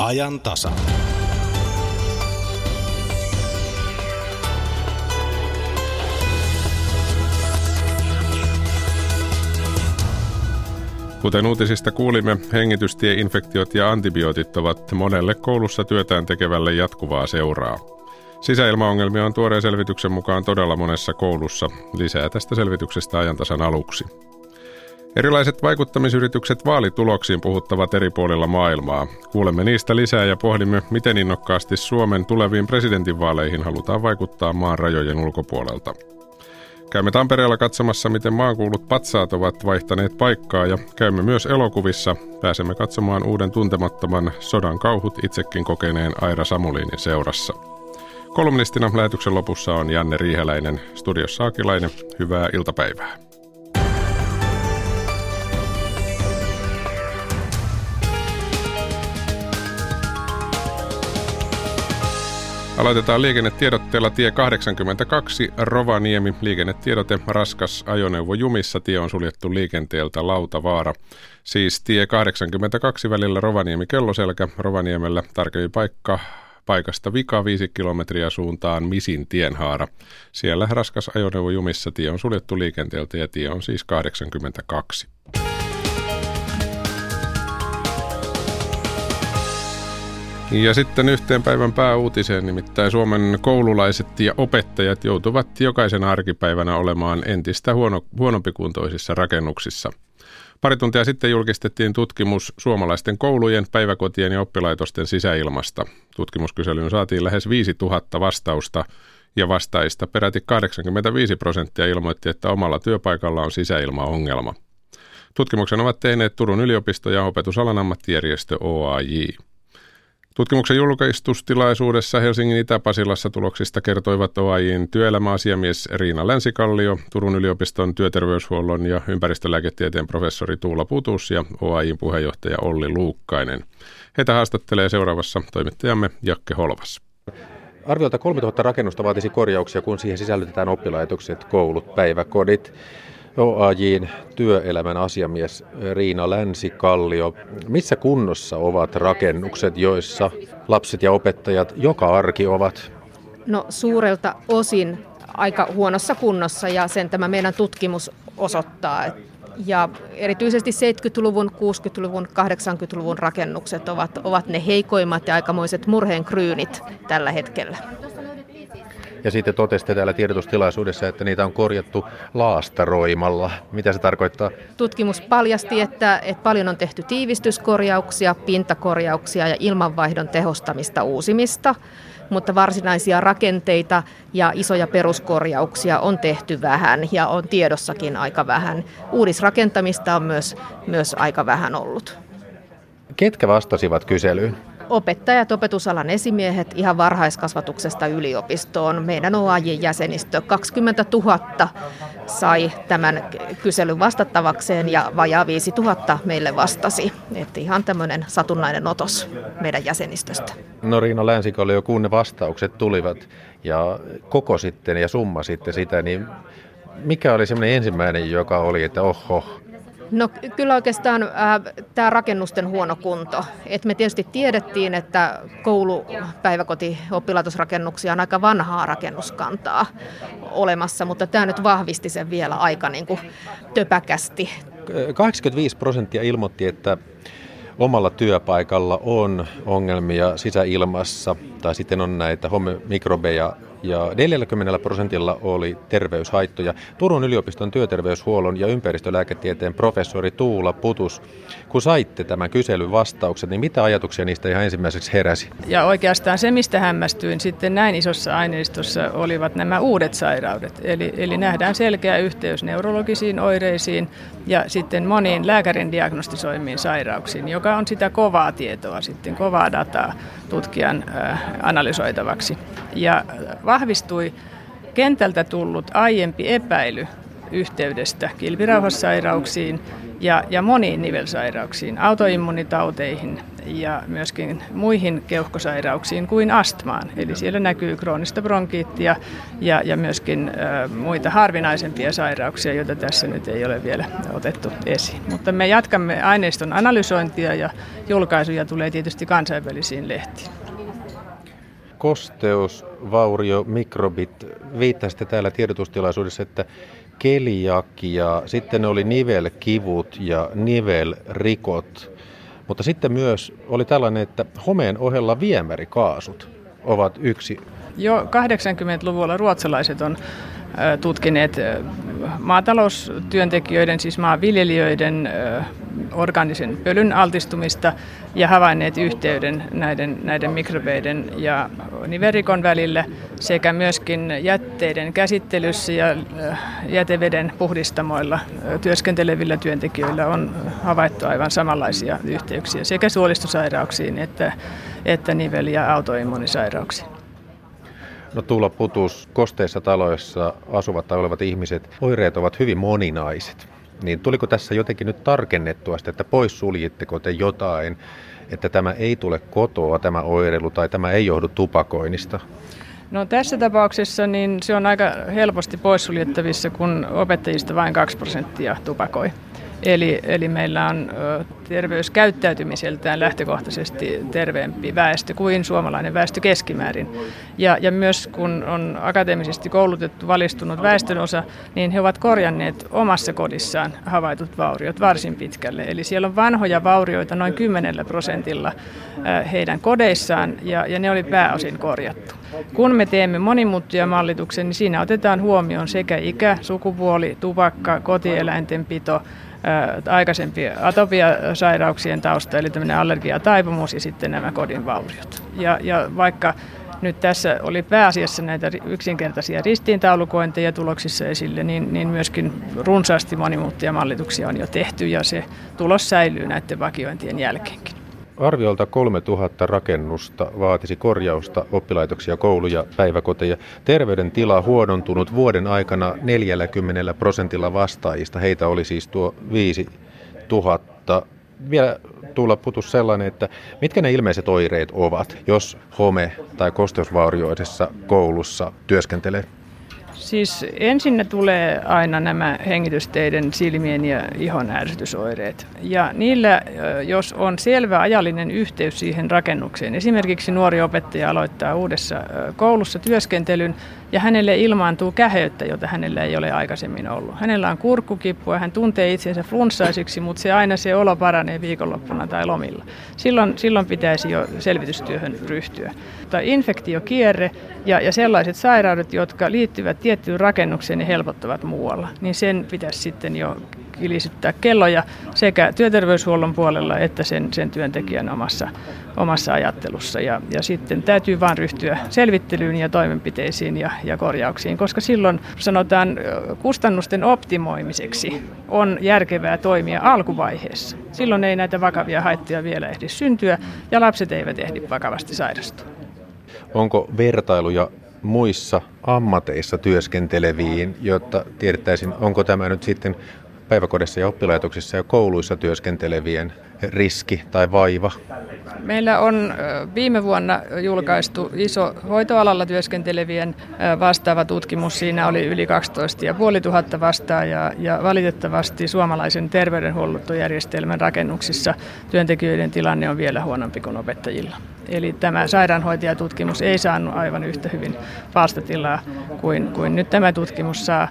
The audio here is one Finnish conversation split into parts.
Ajan tasa. Kuten uutisista kuulimme, hengitystieinfektiot ja antibiootit ovat monelle koulussa työtään tekevälle jatkuvaa seuraa. Sisäilmaongelmia on tuoreen selvityksen mukaan todella monessa koulussa. Lisää tästä selvityksestä ajantasan aluksi. Erilaiset vaikuttamisyritykset vaalituloksiin puhuttavat eri puolilla maailmaa. Kuulemme niistä lisää ja pohdimme, miten innokkaasti Suomen tuleviin presidentinvaaleihin halutaan vaikuttaa maan rajojen ulkopuolelta. Käymme Tampereella katsomassa, miten maankuulut patsaat ovat vaihtaneet paikkaa ja käymme myös elokuvissa. Pääsemme katsomaan uuden tuntemattoman sodan kauhut itsekin kokeneen Aira Samuliinin seurassa. Kolumnistina lähetyksen lopussa on Janne Riiheläinen, studiossa Akilainen. Hyvää iltapäivää. Aloitetaan liikennetiedotteella tie 82 Rovaniemi. Liikennetiedote raskas ajoneuvo jumissa. Tie on suljettu liikenteeltä Lautavaara. Siis tie 82 välillä Rovaniemi Kelloselkä. Rovaniemellä tarkempi paikka paikasta vika 5 kilometriä suuntaan Misin tienhaara. Siellä raskas ajoneuvo jumissa. Tie on suljettu liikenteeltä ja tie on siis 82. Ja sitten yhteen päivän pääuutiseen, nimittäin Suomen koululaiset ja opettajat joutuvat jokaisena arkipäivänä olemaan entistä huono, huonompikuntoisissa rakennuksissa. Pari tuntia sitten julkistettiin tutkimus suomalaisten koulujen, päiväkotien ja oppilaitosten sisäilmasta. Tutkimuskyselyyn saatiin lähes 5000 vastausta ja vastaista peräti 85 prosenttia ilmoitti, että omalla työpaikalla on sisäilmaongelma. Tutkimuksen ovat tehneet Turun yliopisto ja opetusalan ammattijärjestö OAJ. Tutkimuksen julkaistustilaisuudessa Helsingin Itä-Pasilassa tuloksista kertoivat OAJin työelämäasiamies Riina Länsikallio, Turun yliopiston työterveyshuollon ja ympäristölääketieteen professori Tuula Putus ja OAJin puheenjohtaja Olli Luukkainen. Heitä haastattelee seuraavassa toimittajamme Jakke Holvas. Arviolta 3000 rakennusta vaatisi korjauksia, kun siihen sisällytetään oppilaitokset, koulut, päiväkodit. OAJin työelämän asiamies Riina Länsikallio. Missä kunnossa ovat rakennukset, joissa lapset ja opettajat joka arki ovat? No suurelta osin aika huonossa kunnossa ja sen tämä meidän tutkimus osoittaa. Ja erityisesti 70-luvun, 60-luvun, 80-luvun rakennukset ovat, ovat ne heikoimmat ja aikamoiset murheenkryynit tällä hetkellä. Ja sitten totesitte täällä tiedotustilaisuudessa, että niitä on korjattu laastaroimalla. Mitä se tarkoittaa? Tutkimus paljasti, että, että paljon on tehty tiivistyskorjauksia, pintakorjauksia ja ilmanvaihdon tehostamista uusimista mutta varsinaisia rakenteita ja isoja peruskorjauksia on tehty vähän ja on tiedossakin aika vähän. Uudisrakentamista on myös, myös aika vähän ollut. Ketkä vastasivat kyselyyn? Opettajat, opetusalan esimiehet ihan varhaiskasvatuksesta yliopistoon. Meidän OAJ-jäsenistö 20 000 sai tämän kyselyn vastattavakseen ja vajaa 5 000 meille vastasi. Että ihan tämmöinen satunnainen otos meidän jäsenistöstä. No Riino Länsikolle jo kun ne vastaukset tulivat ja koko sitten ja summa sitten sitä, niin mikä oli semmoinen ensimmäinen, joka oli, että oho, No kyllä oikeastaan äh, tämä rakennusten huono kunto. Et me tietysti tiedettiin, että koulu, päiväkoti, oppilaitosrakennuksia on aika vanhaa rakennuskantaa olemassa, mutta tämä nyt vahvisti sen vielä aika niin kuin töpäkästi. 85 prosenttia ilmoitti, että omalla työpaikalla on ongelmia sisäilmassa tai sitten on näitä homemikrobeja ja 40 prosentilla oli terveyshaittoja. Turun yliopiston työterveyshuollon ja ympäristölääketieteen professori Tuula Putus, kun saitte tämän kyselyn vastaukset, niin mitä ajatuksia niistä ihan ensimmäiseksi heräsi? Ja oikeastaan se, mistä hämmästyin sitten näin isossa aineistossa, olivat nämä uudet sairaudet. Eli, eli nähdään selkeä yhteys neurologisiin oireisiin ja sitten moniin lääkärin diagnostisoimiin sairauksiin, joka on sitä kovaa tietoa sitten, kovaa dataa tutkijan analysoitavaksi. Ja vahvistui kentältä tullut aiempi epäily yhteydestä kilpirauhassairauksiin ja, ja moniin nivelsairauksiin, autoimmunitauteihin, ja myöskin muihin keuhkosairauksiin kuin astmaan. Eli siellä näkyy kroonista bronkiittia ja, ja myöskin ä, muita harvinaisempia sairauksia, joita tässä nyt ei ole vielä otettu esiin. Mutta me jatkamme aineiston analysointia ja julkaisuja tulee tietysti kansainvälisiin lehtiin kosteusvaurio, mikrobit. Viittasitte täällä tiedotustilaisuudessa, että keliakia, sitten oli nivelkivut ja nivelrikot. Mutta sitten myös oli tällainen, että homeen ohella viemärikaasut ovat yksi. Jo 80-luvulla ruotsalaiset on tutkineet maataloustyöntekijöiden, siis maanviljelijöiden organisen pölyn altistumista ja havainneet yhteyden näiden, näiden mikrobeiden ja niverikon välillä sekä myöskin jätteiden käsittelyssä ja jäteveden puhdistamoilla työskentelevillä työntekijöillä on havaittu aivan samanlaisia yhteyksiä sekä suolistosairauksiin että, että nivel- ja autoimmunisairauksiin. No Tuula Putus, kosteissa taloissa asuvat tai olevat ihmiset, oireet ovat hyvin moninaiset. Niin tuliko tässä jotenkin nyt tarkennettua sitä, että pois suljitteko te jotain, että tämä ei tule kotoa, tämä oireilu, tai tämä ei johdu tupakoinnista? No tässä tapauksessa niin se on aika helposti poissuljettavissa, kun opettajista vain 2 prosenttia tupakoi. Eli, eli meillä on terveyskäyttäytymiseltään lähtökohtaisesti terveempi väestö kuin suomalainen väestö keskimäärin. Ja, ja myös kun on akateemisesti koulutettu valistunut väestönosa, niin he ovat korjanneet omassa kodissaan havaitut vauriot varsin pitkälle. Eli siellä on vanhoja vaurioita noin 10 prosentilla heidän kodeissaan ja, ja ne oli pääosin korjattu. Kun me teemme monimuuttujamallituksen, niin siinä otetaan huomioon sekä ikä, sukupuoli, tupakka, kotieläintenpito, aikaisempi atopiasairauksien tausta, eli tämmöinen allergiataipumus ja sitten nämä kodin vauriot. Ja, ja vaikka nyt tässä oli pääasiassa näitä yksinkertaisia ristiintaulukointeja tuloksissa esille, niin, niin myöskin runsaasti monimuuttujamallituksia on jo tehty ja se tulos säilyy näiden vakiointien jälkeenkin. Arviolta 3000 rakennusta vaatisi korjausta, oppilaitoksia, kouluja, päiväkoteja. Terveydentila huonontunut vuoden aikana 40 prosentilla vastaajista. Heitä oli siis tuo 5000. Vielä tulla putus sellainen, että mitkä ne ilmeiset oireet ovat, jos home- tai kosteusvaurioisessa koulussa työskentelee? Siis ensin tulee aina nämä hengitysteiden, silmien ja ihon ärsytysoireet. Ja niillä, jos on selvä ajallinen yhteys siihen rakennukseen, esimerkiksi nuori opettaja aloittaa uudessa koulussa työskentelyn ja hänelle ilmaantuu käheyttä, jota hänellä ei ole aikaisemmin ollut. Hänellä on kurkkukipua, hän tuntee itsensä flunssaisiksi, mutta se aina se olo paranee viikonloppuna tai lomilla. Silloin, silloin pitäisi jo selvitystyöhön ryhtyä. Tai infektiokierre ja, ja sellaiset sairaudet, jotka liittyvät tiettyyn rakennukseen ja helpottavat muualla, niin sen pitäisi sitten jo kilisyttää kelloja sekä työterveyshuollon puolella että sen, sen työntekijän omassa, omassa ajattelussa. Ja, ja sitten täytyy vain ryhtyä selvittelyyn ja toimenpiteisiin ja, ja korjauksiin, koska silloin sanotaan kustannusten optimoimiseksi on järkevää toimia alkuvaiheessa. Silloin ei näitä vakavia haittoja vielä ehdi syntyä ja lapset eivät ehdi vakavasti sairastua. Onko vertailuja muissa ammateissa työskenteleviin, jotta tiedettäisiin, onko tämä nyt sitten päiväkodissa ja oppilaitoksissa ja kouluissa työskentelevien riski tai vaiva? Meillä on viime vuonna julkaistu iso hoitoalalla työskentelevien vastaava tutkimus. Siinä oli yli 12 500 vastaajaa ja valitettavasti suomalaisen terveydenhuoltojärjestelmän rakennuksissa työntekijöiden tilanne on vielä huonompi kuin opettajilla. Eli tämä sairaanhoitajatutkimus ei saanut aivan yhtä hyvin palstatilaa kuin, kuin nyt tämä tutkimus saa.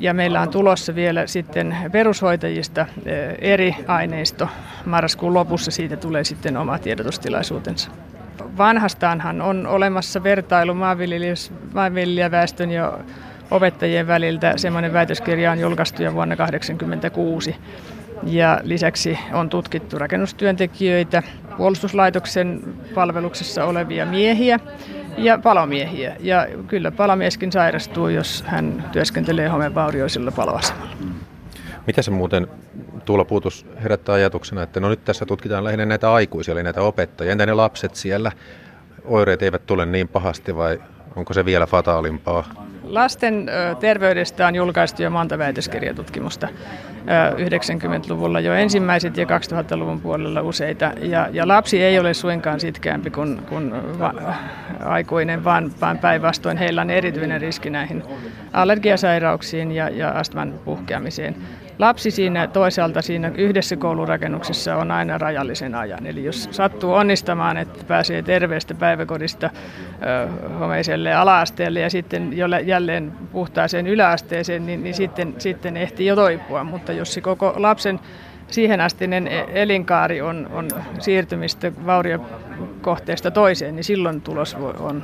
Ja meillä on tulossa vielä sitten perushoitajista eh, eri aineisto. Marraskuun lopussa siitä tulee sitten oma tiedotustilaisuutensa. Vanhastaanhan on olemassa vertailu maanviljelijäväestön ja opettajien väliltä. Semmoinen väitöskirja on julkaistu jo vuonna 1986. Ja lisäksi on tutkittu rakennustyöntekijöitä, puolustuslaitoksen palveluksessa olevia miehiä ja palomiehiä. Ja kyllä palomieskin sairastuu, jos hän työskentelee homevaurioisilla paloasemalla. Mitä se muuten Tuula Puutus herättää ajatuksena, että no nyt tässä tutkitaan lähinnä näitä aikuisia, eli näitä opettajia. Entä ne lapset siellä? Oireet eivät tule niin pahasti vai onko se vielä fataalimpaa? Lasten terveydestä on julkaistu jo monta väitöskirjatutkimusta 90-luvulla jo ensimmäiset ja 2000-luvun puolella useita. Ja, ja lapsi ei ole suinkaan sitkäämpi kuin, kuin va, aikuinen, vaan, vaan päinvastoin heillä on erityinen riski näihin allergiasairauksiin ja, ja astman puhkeamiseen. Lapsi siinä toisaalta siinä yhdessä koulurakennuksessa on aina rajallisen ajan. Eli jos sattuu onnistamaan, että pääsee terveestä päiväkodista homeiselle alaasteelle ja sitten jälleen puhtaaseen yläasteeseen, niin, niin sitten, sitten ehtii jo toipua. Mutta jos se koko lapsen siihen astinen e-, elinkaari on, on siirtymistä vauriokohteesta toiseen, niin silloin tulos on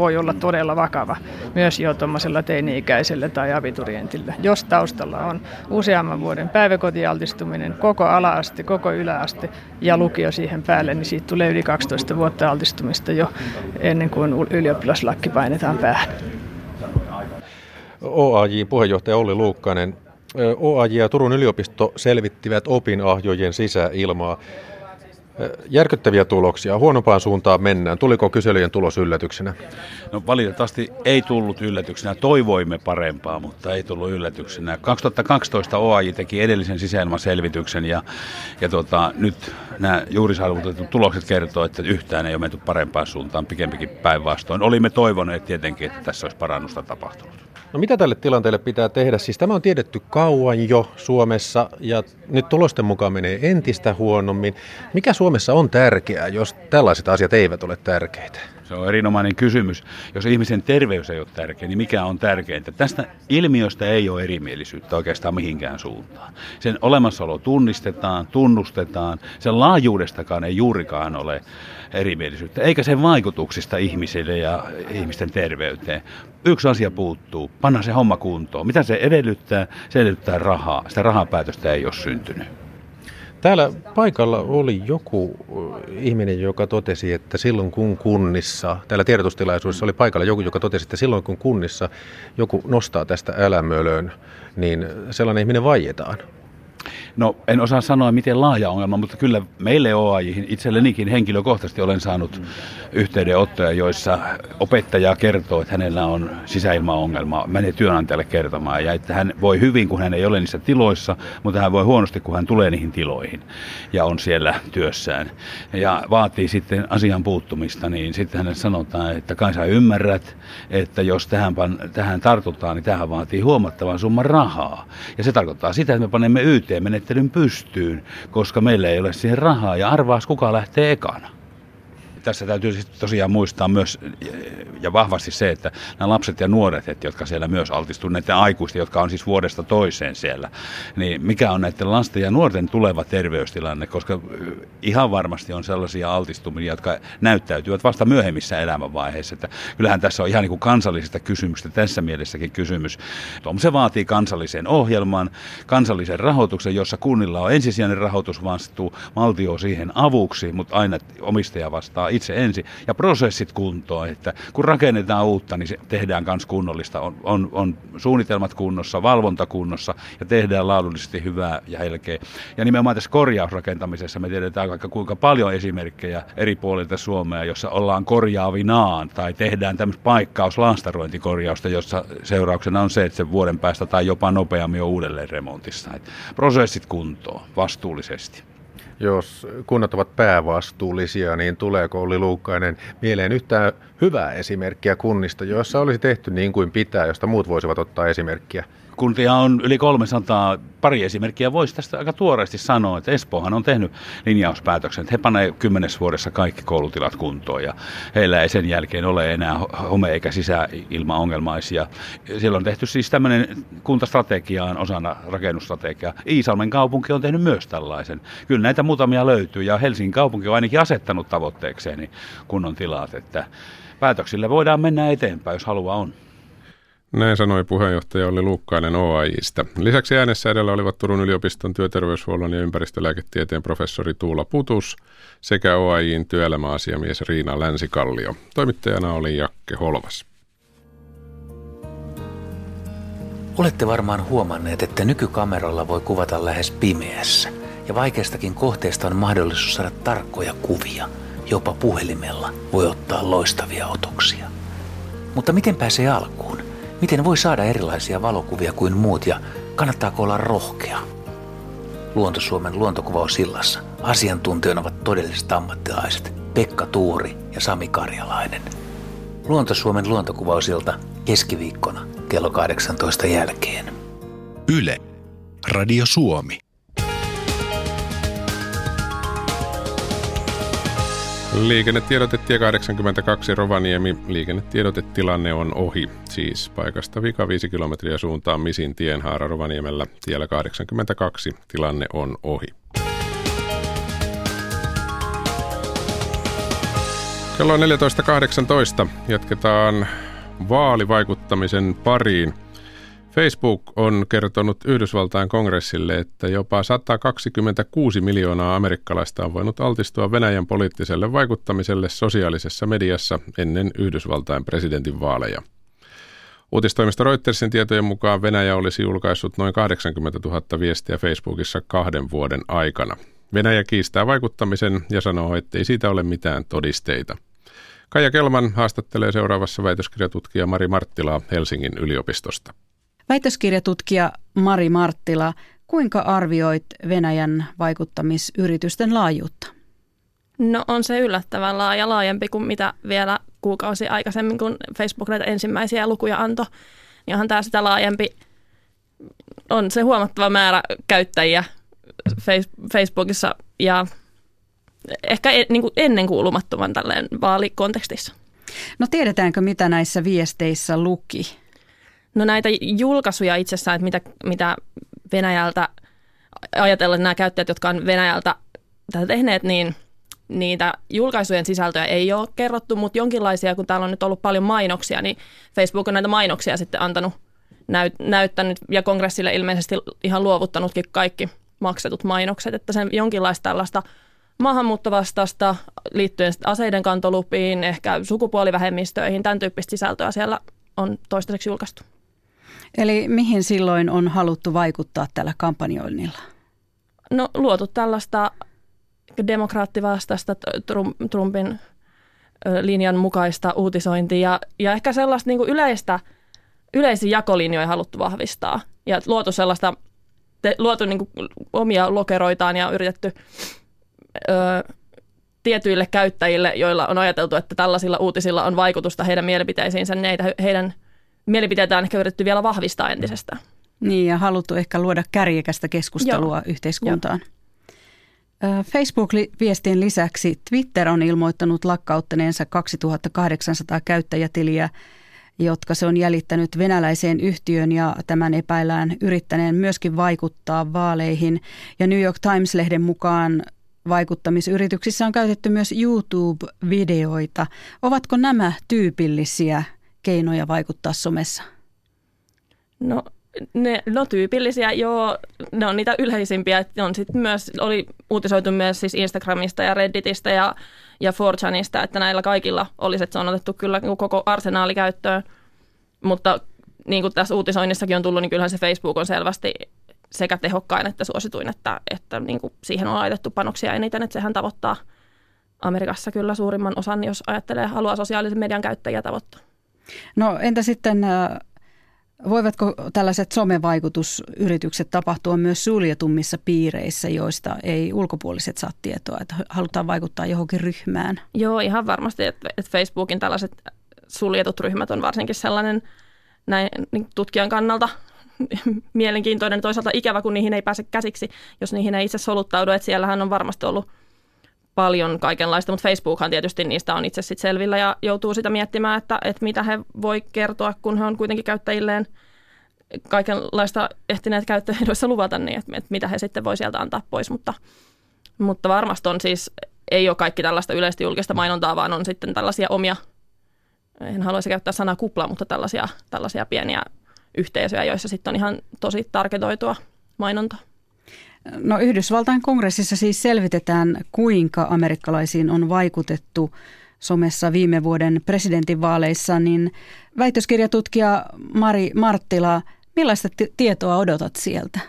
voi olla todella vakava myös jo tuommoisella teini-ikäisellä tai abiturientillä. Jos taustalla on useamman vuoden päiväkotialtistuminen, koko alaaste, koko yläaste ja lukio siihen päälle, niin siitä tulee yli 12 vuotta altistumista jo ennen kuin ylioppilaslakki painetaan päähän. OAJ puheenjohtaja Olli Luukkanen. OAJ ja Turun yliopisto selvittivät opinahjojen sisäilmaa. Järkyttäviä tuloksia. Huonompaan suuntaan mennään. Tuliko kyselyjen tulos yllätyksenä? No valitettavasti ei tullut yllätyksenä. Toivoimme parempaa, mutta ei tullut yllätyksenä. 2012 OAJ teki edellisen sisäilmaselvityksen ja, ja tota, nyt nämä juuri saavutetut tulokset kertoo, että yhtään ei ole menty parempaan suuntaan, pikemminkin päinvastoin. Olimme toivoneet tietenkin, että tässä olisi parannusta tapahtunut. No mitä tälle tilanteelle pitää tehdä? Siis tämä on tiedetty kauan jo Suomessa ja nyt tulosten mukaan menee entistä huonommin. Mikä Suomessa on tärkeää, jos tällaiset asiat eivät ole tärkeitä? Se on erinomainen kysymys. Jos ihmisen terveys ei ole tärkeä, niin mikä on tärkeintä? Tästä ilmiöstä ei ole erimielisyyttä oikeastaan mihinkään suuntaan. Sen olemassaolo tunnistetaan, tunnustetaan. Sen laajuudestakaan ei juurikaan ole erimielisyyttä, eikä sen vaikutuksista ihmisille ja ihmisten terveyteen. Yksi asia puuttuu, panna se homma kuntoon. Mitä se edellyttää? Se edellyttää rahaa. Sitä rahapäätöstä ei ole syntynyt. Täällä paikalla oli joku ihminen, joka totesi, että silloin kun kunnissa, täällä tiedotustilaisuudessa oli paikalla joku, joka totesi, että silloin kun kunnissa joku nostaa tästä älämölön, niin sellainen ihminen vaietaan. No en osaa sanoa miten laaja ongelma, mutta kyllä meille OAJihin itsellenikin henkilökohtaisesti olen saanut yhteydenottoja, joissa opettaja kertoo, että hänellä on sisäilmaongelma, menee työnantajalle kertomaan ja että hän voi hyvin, kun hän ei ole niissä tiloissa, mutta hän voi huonosti, kun hän tulee niihin tiloihin ja on siellä työssään ja vaatii sitten asian puuttumista, niin sitten hänelle sanotaan, että kai sä ymmärrät, että jos tähän, tähän tartutaan, niin tähän vaatii huomattavan summan rahaa. Ja se tarkoittaa sitä, että me panemme YT-menettelyn pystyyn, koska meillä ei ole siihen rahaa. Ja arvaas kuka lähtee ekana tässä täytyy siis tosiaan muistaa myös ja vahvasti se, että nämä lapset ja nuoret, että jotka siellä myös altistuvat, näiden aikuisten, jotka on siis vuodesta toiseen siellä, niin mikä on näiden lasten ja nuorten tuleva terveystilanne, koska ihan varmasti on sellaisia altistumia, jotka näyttäytyvät vasta myöhemmissä elämänvaiheissa. Että kyllähän tässä on ihan niin kuin kansallisesta kysymyksestä tässä mielessäkin kysymys. Se vaatii kansallisen ohjelman, kansallisen rahoituksen, jossa kunnilla on ensisijainen rahoitusvastuu, valtio siihen avuksi, mutta aina omistaja vastaa itse ensin ja prosessit kuntoon, että kun rakennetaan uutta, niin se tehdään myös kunnollista, on, on, on suunnitelmat kunnossa, valvonta kunnossa ja tehdään laadullisesti hyvää ja helkeä. Ja nimenomaan tässä korjausrakentamisessa me tiedetään vaikka kuinka paljon esimerkkejä eri puolilta Suomea, jossa ollaan korjaavinaan tai tehdään tämmöistä paikkaus laastarointikorjausta, jossa seurauksena on se, että se vuoden päästä tai jopa nopeammin on uudelleen remontissa. prosessit kuntoon vastuullisesti. Jos kunnat ovat päävastuullisia, niin tuleeko Olli Luukkainen mieleen yhtään hyvää esimerkkiä kunnista, joissa olisi tehty niin kuin pitää, josta muut voisivat ottaa esimerkkiä? Kuntia on yli 300. Pari esimerkkiä voisi tästä aika tuoreesti sanoa, että Espoohan on tehnyt linjauspäätöksen, että he panee kymmenes vuodessa kaikki koulutilat kuntoon ja heillä ei sen jälkeen ole enää home- eikä sisäilmaongelmaisia. Siellä on tehty siis tämmöinen kuntastrategiaan osana rakennusstrategiaa. Iisalmen kaupunki on tehnyt myös tällaisen. Kyllä näitä muutamia löytyy ja Helsingin kaupunki on ainakin asettanut tavoitteekseen kunnon tilat, että päätöksillä voidaan mennä eteenpäin, jos halua on. Näin sanoi puheenjohtaja Olli Luukkainen OAJista. Lisäksi äänessä edellä olivat Turun yliopiston työterveyshuollon ja ympäristölääketieteen professori Tuula Putus sekä OAJin työelämäasiamies Riina Länsikallio. Toimittajana oli Jakke Holvas. Olette varmaan huomanneet, että nykykameralla voi kuvata lähes pimeässä. Ja vaikeistakin kohteista on mahdollisuus saada tarkkoja kuvia. Jopa puhelimella voi ottaa loistavia otoksia. Mutta miten pääsee alkuun? Miten voi saada erilaisia valokuvia kuin muut ja kannattaako olla rohkea? Luontosuomen luontokuvausillassa asiantuntijoina ovat todelliset ammattilaiset Pekka Tuuri ja Sami Karjalainen. Luontosuomen luontokuvausilta keskiviikkona kello 18 jälkeen. Yle. Radio Suomi. Liikennetiedote tie 82 Rovaniemi. Liikennetiedotetilanne on ohi. Siis paikasta vika 5 kilometriä suuntaan Misin tienhaara Rovaniemellä. Tiellä 82 tilanne on ohi. Kello on 14.18. Jatketaan vaalivaikuttamisen pariin. Facebook on kertonut Yhdysvaltain kongressille, että jopa 126 miljoonaa amerikkalaista on voinut altistua Venäjän poliittiselle vaikuttamiselle sosiaalisessa mediassa ennen Yhdysvaltain presidentin vaaleja. Uutistoimisto Reutersin tietojen mukaan Venäjä olisi julkaissut noin 80 000 viestiä Facebookissa kahden vuoden aikana. Venäjä kiistää vaikuttamisen ja sanoo, ettei siitä ole mitään todisteita. Kaija Kelman haastattelee seuraavassa väitöskirjatutkija Mari Marttilaa Helsingin yliopistosta. Väitöskirjatutkija Mari Marttila, kuinka arvioit Venäjän vaikuttamisyritysten laajuutta? No on se yllättävän laaja, laajempi kuin mitä vielä kuukausi aikaisemmin, kun Facebook näitä ensimmäisiä lukuja antoi. Niin onhan tämä sitä laajempi, on se huomattava määrä käyttäjiä Facebookissa ja ehkä niin kuin ennen kuulumattoman tälleen vaalikontekstissa. No tiedetäänkö, mitä näissä viesteissä luki? No näitä julkaisuja itsessään, että mitä, mitä Venäjältä, ajatellen nämä käyttäjät, jotka on Venäjältä tätä tehneet, niin niitä julkaisujen sisältöjä ei ole kerrottu, mutta jonkinlaisia, kun täällä on nyt ollut paljon mainoksia, niin Facebook on näitä mainoksia sitten antanut, näyt, näyttänyt ja kongressille ilmeisesti ihan luovuttanutkin kaikki maksetut mainokset, että sen jonkinlaista tällaista maahanmuuttovastasta liittyen aseiden kantolupiin, ehkä sukupuolivähemmistöihin, tämän tyyppistä sisältöä siellä on toistaiseksi julkaistu. Eli mihin silloin on haluttu vaikuttaa tällä kampanjoinnilla? No luotu tällaista demokraattivastaista Trumpin linjan mukaista uutisointia ja, ja ehkä sellaista niin kuin yleistä, yleisiä jakolinjoja haluttu vahvistaa ja luotu sellaista, te, luotu niin kuin omia lokeroitaan ja yritetty ö, tietyille käyttäjille, joilla on ajateltu, että tällaisilla uutisilla on vaikutusta heidän mielipiteisiinsä, niin heidän mielipiteitä on ehkä yritetty vielä vahvistaa entisestä. Niin, ja haluttu ehkä luoda kärjekästä keskustelua Joo. yhteiskuntaan. Joo. Facebook-viestien lisäksi Twitter on ilmoittanut lakkauttaneensa 2800 käyttäjätiliä, jotka se on jäljittänyt venäläiseen yhtiön ja tämän epäillään yrittäneen myöskin vaikuttaa vaaleihin. Ja New York Times-lehden mukaan vaikuttamisyrityksissä on käytetty myös YouTube-videoita. Ovatko nämä tyypillisiä keinoja vaikuttaa somessa? No ne, no tyypillisiä, joo, ne on niitä yleisimpiä. On sit myös, oli uutisoitu myös siis Instagramista ja Redditistä ja, ja 4chanista, että näillä kaikilla olisi, että se on otettu kyllä koko arsenaali käyttöön. Mutta niin kuin tässä uutisoinnissakin on tullut, niin kyllähän se Facebook on selvästi sekä tehokkain että suosituin, että, että niin kuin siihen on laitettu panoksia eniten, että sehän tavoittaa Amerikassa kyllä suurimman osan, jos ajattelee, haluaa sosiaalisen median käyttäjiä tavoittaa. No entä sitten, äh, voivatko tällaiset somevaikutusyritykset tapahtua myös suljetummissa piireissä, joista ei ulkopuoliset saa tietoa, että halutaan vaikuttaa johonkin ryhmään? Joo, ihan varmasti, että Facebookin tällaiset suljetut ryhmät on varsinkin sellainen näin niin tutkijan kannalta mielenkiintoinen, toisaalta ikävä, kun niihin ei pääse käsiksi, jos niihin ei itse soluttaudu. Että siellähän on varmasti ollut paljon kaikenlaista, mutta Facebookhan tietysti niistä on itse sitten selvillä ja joutuu sitä miettimään, että, että mitä he voi kertoa, kun he on kuitenkin käyttäjilleen kaikenlaista ehtineet käyttäjille luvata, niin että, että mitä he sitten voi sieltä antaa pois, mutta, mutta varmasti on siis, ei ole kaikki tällaista yleistä julkista mainontaa, vaan on sitten tällaisia omia, en haluaisi käyttää sanaa kupla, mutta tällaisia, tällaisia pieniä yhteisöjä, joissa sitten on ihan tosi tarketoitua mainontaa. No Yhdysvaltain kongressissa siis selvitetään, kuinka amerikkalaisiin on vaikutettu somessa viime vuoden presidentinvaaleissa, niin väitöskirjatutkija Mari Marttila, millaista t- tietoa odotat sieltä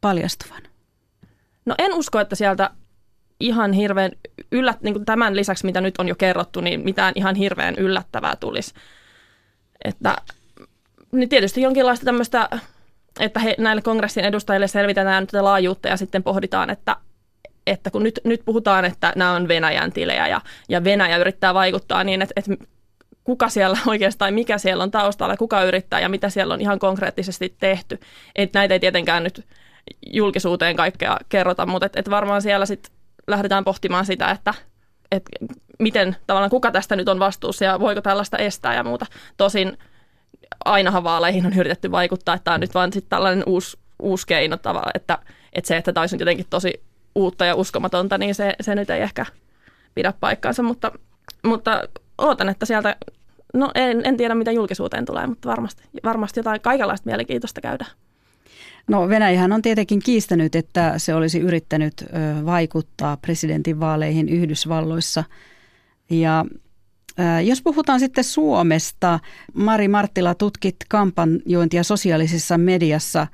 paljastuvan? No en usko, että sieltä ihan hirveän yllät, niin kuin tämän lisäksi, mitä nyt on jo kerrottu, niin mitään ihan hirveän yllättävää tulisi. Että niin tietysti jonkinlaista tämmöistä, että he, näille kongressin edustajille selvitetään tätä laajuutta ja sitten pohditaan, että, että kun nyt, nyt puhutaan, että nämä on Venäjän tilejä ja, ja Venäjä yrittää vaikuttaa niin, että, että kuka siellä oikeastaan, mikä siellä on taustalla, kuka yrittää ja mitä siellä on ihan konkreettisesti tehty. Että näitä ei tietenkään nyt julkisuuteen kaikkea kerrota, mutta et, et varmaan siellä sitten lähdetään pohtimaan sitä, että et miten tavallaan kuka tästä nyt on vastuussa ja voiko tällaista estää ja muuta. Tosin ainahan vaaleihin on yritetty vaikuttaa, että tämä on nyt sitten tällainen uusi, uusi keino että, että se, että tämä olisi jotenkin tosi uutta ja uskomatonta, niin se, se nyt ei ehkä pidä paikkaansa, mutta, mutta ootan, että sieltä, no en, en tiedä mitä julkisuuteen tulee, mutta varmasti, varmasti jotain kaikenlaista mielenkiintoista käydään. No Venäjähän on tietenkin kiistänyt, että se olisi yrittänyt vaikuttaa presidentinvaaleihin Yhdysvalloissa. Ja jos puhutaan sitten Suomesta, Mari Marttila, tutkit kampanjointia sosiaalisessa mediassa.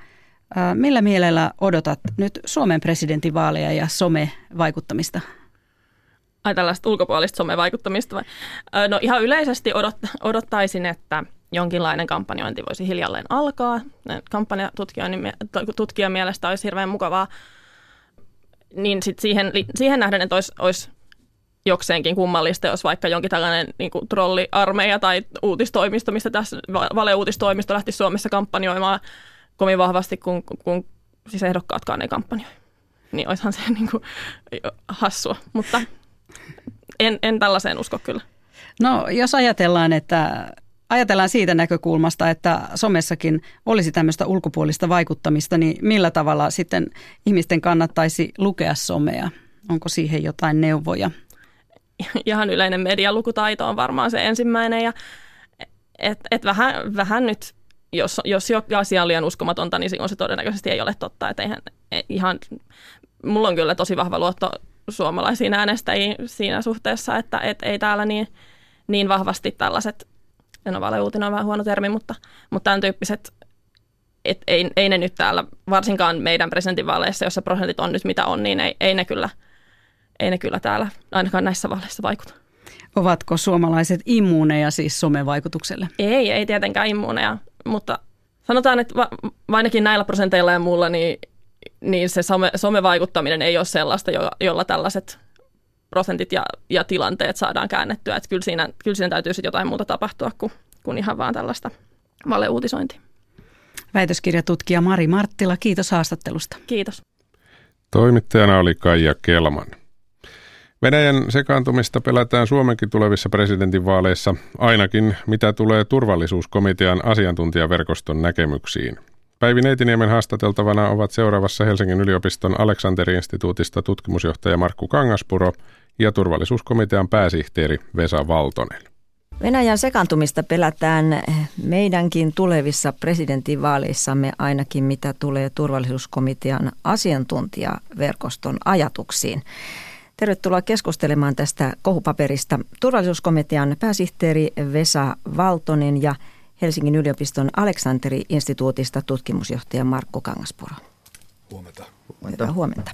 Millä mielellä odotat nyt Suomen presidentinvaaleja ja some-vaikuttamista? Ai tällaista ulkopuolista somevaikuttamista vai? No ihan yleisesti odot, odottaisin, että jonkinlainen kampanjointi voisi hiljalleen alkaa. Kampanjatutkijan mielestä olisi hirveän mukavaa. Niin sit siihen, siihen nähden, että olisi, olisi jokseenkin kummallista, jos vaikka jonkin tällainen niin kuin trolliarmeija tai uutistoimisto, mistä tässä valeuutistoimisto lähti Suomessa kampanjoimaan kovin vahvasti, kun, kun siis ehdokkaatkaan ei kampanjoi. Niin olisihan se niin kuin hassua, mutta en, en tällaiseen usko kyllä. No jos ajatellaan, että ajatellaan siitä näkökulmasta, että somessakin olisi tämmöistä ulkopuolista vaikuttamista, niin millä tavalla sitten ihmisten kannattaisi lukea somea? Onko siihen jotain neuvoja? Ihan yleinen medialukutaito on varmaan se ensimmäinen ja et, et vähän, vähän nyt, jos, jos jokin asia on liian uskomatonta, niin silloin se todennäköisesti ei ole totta. Et eihän, ihan, mulla on kyllä tosi vahva luotto suomalaisiin äänestäjiin siinä suhteessa, että et ei täällä niin, niin vahvasti tällaiset, no valeuutinen on vähän huono termi, mutta, mutta tämän tyyppiset, et ei, ei ne nyt täällä, varsinkaan meidän presidentinvaaleissa, jossa prosentit on nyt mitä on, niin ei, ei, ne, kyllä, ei ne kyllä täällä ainakaan näissä vaaleissa vaikuta. Ovatko suomalaiset immuuneja siis somevaikutukselle? Ei, ei tietenkään immuuneja, mutta sanotaan, että va, ainakin näillä prosenteilla ja muulla, niin niin se some, somevaikuttaminen ei ole sellaista, jolla, jolla tällaiset prosentit ja, ja tilanteet saadaan käännettyä. Että kyllä siinä, kyllä siinä täytyy sitten jotain muuta tapahtua kuin, kuin ihan vaan tällaista valeuutisointia. Väitöskirjatutkija Mari Marttila, kiitos haastattelusta. Kiitos. Toimittajana oli Kaija Kelman. Venäjän sekaantumista pelätään Suomenkin tulevissa presidentinvaaleissa, ainakin mitä tulee turvallisuuskomitean asiantuntijaverkoston näkemyksiin. Päivi Neitiniemen haastateltavana ovat seuraavassa Helsingin yliopiston Aleksanteri-instituutista tutkimusjohtaja Markku Kangaspuro ja turvallisuuskomitean pääsihteeri Vesa Valtonen. Venäjän sekantumista pelätään meidänkin tulevissa presidentinvaaleissamme ainakin mitä tulee turvallisuuskomitean asiantuntijaverkoston ajatuksiin. Tervetuloa keskustelemaan tästä kohupaperista turvallisuuskomitean pääsihteeri Vesa Valtonen ja Helsingin yliopiston Aleksanteri-instituutista tutkimusjohtaja Markku Kangaspuro. Huomenta. Huomenta. Hyvää huomenta.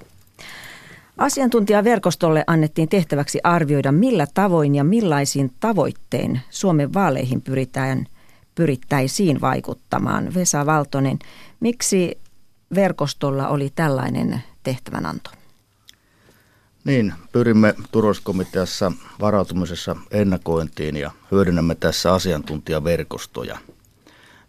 Asiantuntijaverkostolle annettiin tehtäväksi arvioida, millä tavoin ja millaisin tavoittein Suomen vaaleihin pyritään, pyrittäisiin vaikuttamaan. Vesa Valtonen, miksi verkostolla oli tällainen tehtävänanto? Niin, pyrimme turvallisuuskomiteassa varautumisessa ennakointiin ja hyödynnämme tässä asiantuntijaverkostoja.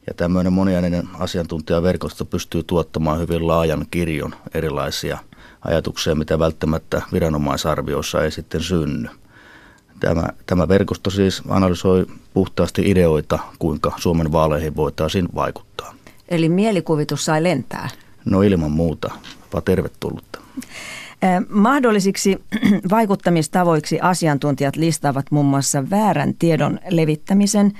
Ja tämmöinen moniainen asiantuntijaverkosto pystyy tuottamaan hyvin laajan kirjon erilaisia ajatuksia, mitä välttämättä viranomaisarvioissa ei sitten synny. Tämä, tämä verkosto siis analysoi puhtaasti ideoita, kuinka Suomen vaaleihin voitaisiin vaikuttaa. Eli mielikuvitus sai lentää? No ilman muuta, vaan tervetullutta. Mahdollisiksi vaikuttamistavoiksi asiantuntijat listaavat muun muassa väärän tiedon levittämisen,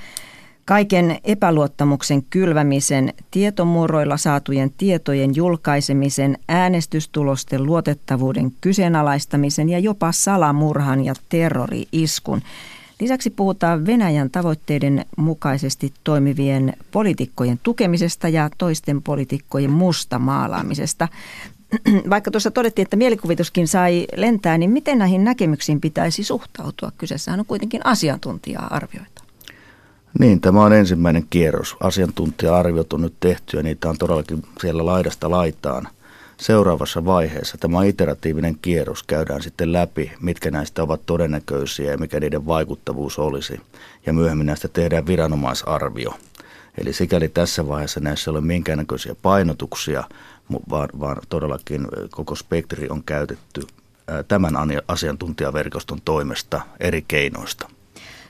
kaiken epäluottamuksen kylvämisen, tietomurroilla saatujen tietojen julkaisemisen, äänestystulosten luotettavuuden kyseenalaistamisen ja jopa salamurhan ja terrori-iskun. Lisäksi puhutaan Venäjän tavoitteiden mukaisesti toimivien poliitikkojen tukemisesta ja toisten poliitikkojen mustamaalaamisesta. vaikka tuossa todettiin, että mielikuvituskin sai lentää, niin miten näihin näkemyksiin pitäisi suhtautua? Kyseessähän on kuitenkin asiantuntija-arvioita. Niin, tämä on ensimmäinen kierros. Asiantuntija-arviot on nyt tehty ja niitä on todellakin siellä laidasta laitaan. Seuraavassa vaiheessa tämä iteratiivinen kierros käydään sitten läpi, mitkä näistä ovat todennäköisiä ja mikä niiden vaikuttavuus olisi. Ja myöhemmin näistä tehdään viranomaisarvio. Eli sikäli tässä vaiheessa näissä ei ole minkäännäköisiä painotuksia, vaan, vaan todellakin koko spektri on käytetty tämän asiantuntijaverkoston toimesta eri keinoista.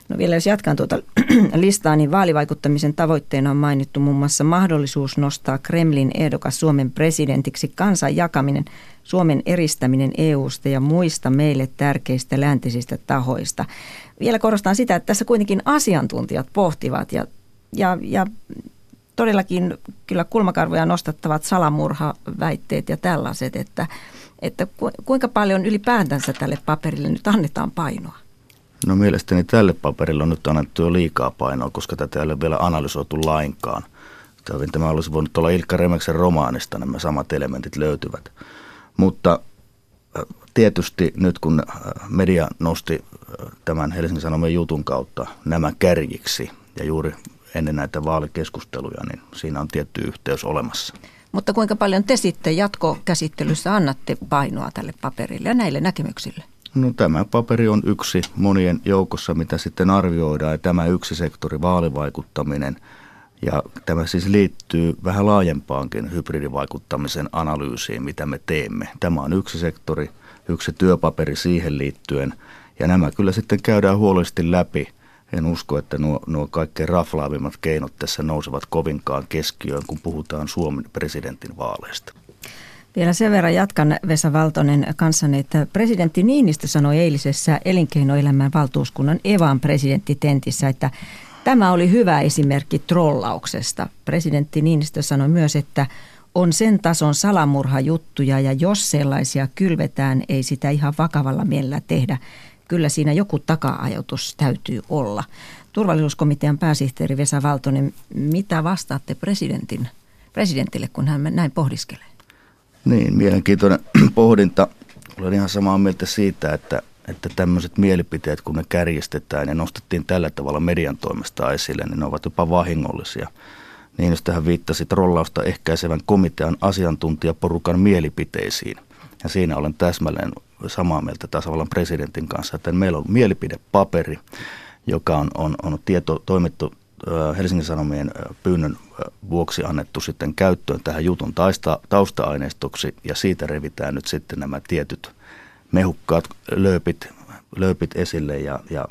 No vielä jos jatkan tuota listaa, niin vaalivaikuttamisen tavoitteena on mainittu muun muassa mahdollisuus nostaa Kremlin ehdokas Suomen presidentiksi, kansan jakaminen, Suomen eristäminen EUsta ja muista meille tärkeistä läntisistä tahoista. Vielä korostan sitä, että tässä kuitenkin asiantuntijat pohtivat ja, ja, ja todellakin kyllä kulmakarvoja nostattavat salamurhaväitteet ja tällaiset, että, että kuinka paljon ylipäätänsä tälle paperille nyt annetaan painoa? No mielestäni tälle paperille on nyt annettu jo liikaa painoa, koska tätä ei ole vielä analysoitu lainkaan. Tämä olisi voinut olla Ilkka Remeksen romaanista, nämä samat elementit löytyvät. Mutta tietysti nyt kun media nosti tämän Helsingin Sanomien jutun kautta nämä kärjiksi ja juuri ennen näitä vaalikeskusteluja, niin siinä on tietty yhteys olemassa. Mutta kuinka paljon te sitten jatkokäsittelyssä annatte painoa tälle paperille ja näille näkemyksille? No tämä paperi on yksi monien joukossa, mitä sitten arvioidaan, ja tämä yksi sektori, vaalivaikuttaminen, ja tämä siis liittyy vähän laajempaankin hybridivaikuttamisen analyysiin, mitä me teemme. Tämä on yksi sektori, yksi työpaperi siihen liittyen, ja nämä kyllä sitten käydään huolellisesti läpi. En usko, että nuo, nuo kaikkein raflaavimmat keinot tässä nousevat kovinkaan keskiöön, kun puhutaan Suomen presidentin vaaleista. Vielä sen verran jatkan Vesa Valtonen kanssani, että presidentti Niinistö sanoi eilisessä elinkeinoelämän valtuuskunnan Evan presidenttitentissä, että tämä oli hyvä esimerkki trollauksesta. Presidentti Niinistö sanoi myös, että on sen tason salamurhajuttuja ja jos sellaisia kylvetään, ei sitä ihan vakavalla mielellä tehdä. Kyllä siinä joku taka-ajoitus täytyy olla. Turvallisuuskomitean pääsihteeri Vesa Valtonen, mitä vastaatte presidentin, presidentille, kun hän näin pohdiskelee? Niin, mielenkiintoinen pohdinta. Olen ihan samaa mieltä siitä, että, että tämmöiset mielipiteet, kun ne kärjestetään ja nostettiin tällä tavalla median toimesta esille, niin ne ovat jopa vahingollisia. Niin jos tähän viittasi trollausta ehkäisevän komitean asiantuntijaporukan mielipiteisiin. Ja siinä olen täsmälleen samaa mieltä tasavallan presidentin kanssa, että meillä on mielipidepaperi, joka on, on, on tieto toimittu Helsingin Sanomien pyynnön vuoksi annettu sitten käyttöön tähän jutun tausta, tausta-aineistoksi ja siitä revitään nyt sitten nämä tietyt mehukkaat lööpit, lööpit esille ja, ja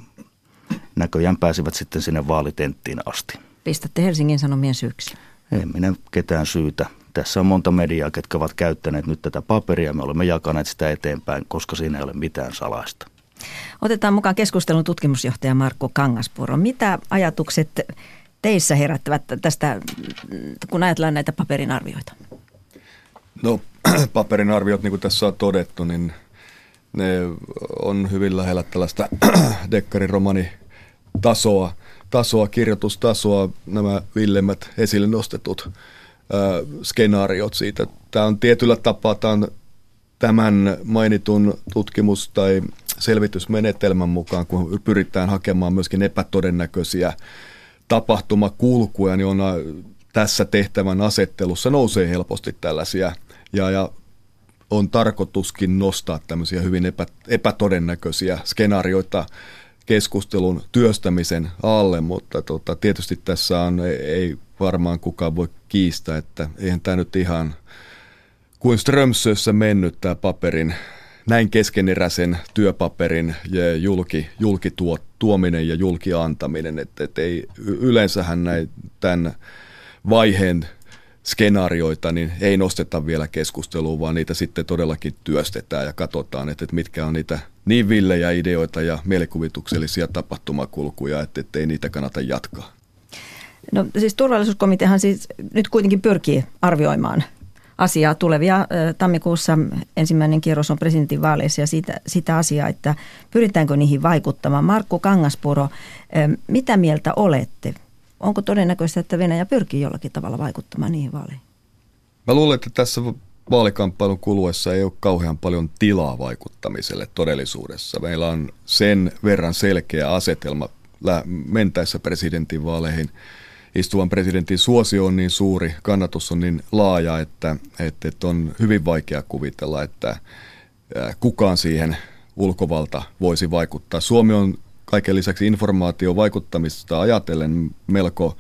näköjään pääsivät sitten sinne vaalitenttiin asti. Pistätte Helsingin Sanomien syyksi? En minä ketään syytä. Tässä on monta mediaa, ketkä ovat käyttäneet nyt tätä paperia. Me olemme jakaneet sitä eteenpäin, koska siinä ei ole mitään salaista. Otetaan mukaan keskustelun tutkimusjohtaja Markku Kangaspuro. Mitä ajatukset teissä herättävät tästä, kun ajatellaan näitä paperin arvioita? No paperin arviot, niin kuin tässä on todettu, niin ne on hyvin lähellä tällaista dekkariromani tasoa, tasoa, kirjoitustasoa, nämä villemmät esille nostetut skenaariot siitä. Tämä on tietyllä tapaa, tämä on tämän mainitun tutkimus- tai selvitysmenetelmän mukaan, kun pyritään hakemaan myöskin epätodennäköisiä tapahtumakulkuja, niin on tässä tehtävän asettelussa nousee helposti tällaisia ja, ja on tarkoituskin nostaa tämmöisiä hyvin epä, epätodennäköisiä skenaarioita keskustelun työstämisen alle, mutta tota, tietysti tässä on, ei varmaan kukaan voi kiistää, että eihän tämä nyt ihan kuin Strömsössä mennyt tämä paperin näin keskeneräisen työpaperin ja julki, julkituot, tuominen ja julki antaminen. Että et ei, yleensähän näin, tämän vaiheen skenaarioita niin ei nosteta vielä keskusteluun, vaan niitä sitten todellakin työstetään ja katsotaan, että mitkä on niitä niin villejä ideoita ja mielikuvituksellisia tapahtumakulkuja, että, että ei niitä kannata jatkaa. No siis turvallisuuskomiteahan siis nyt kuitenkin pyrkii arvioimaan asiaa tulevia. Tammikuussa ensimmäinen kierros on presidentinvaaleissa ja siitä, sitä asiaa, että pyritäänkö niihin vaikuttamaan. Markku Kangaspuro, mitä mieltä olette? Onko todennäköistä, että Venäjä pyrkii jollakin tavalla vaikuttamaan niihin vaaleihin? Mä luulen, että tässä vaalikamppailun kuluessa ei ole kauhean paljon tilaa vaikuttamiselle todellisuudessa. Meillä on sen verran selkeä asetelma mentäessä presidentin vaaleihin istuvan presidentin suosio on niin suuri, kannatus on niin laaja, että, että, on hyvin vaikea kuvitella, että kukaan siihen ulkovalta voisi vaikuttaa. Suomi on kaiken lisäksi informaatio vaikuttamista ajatellen melko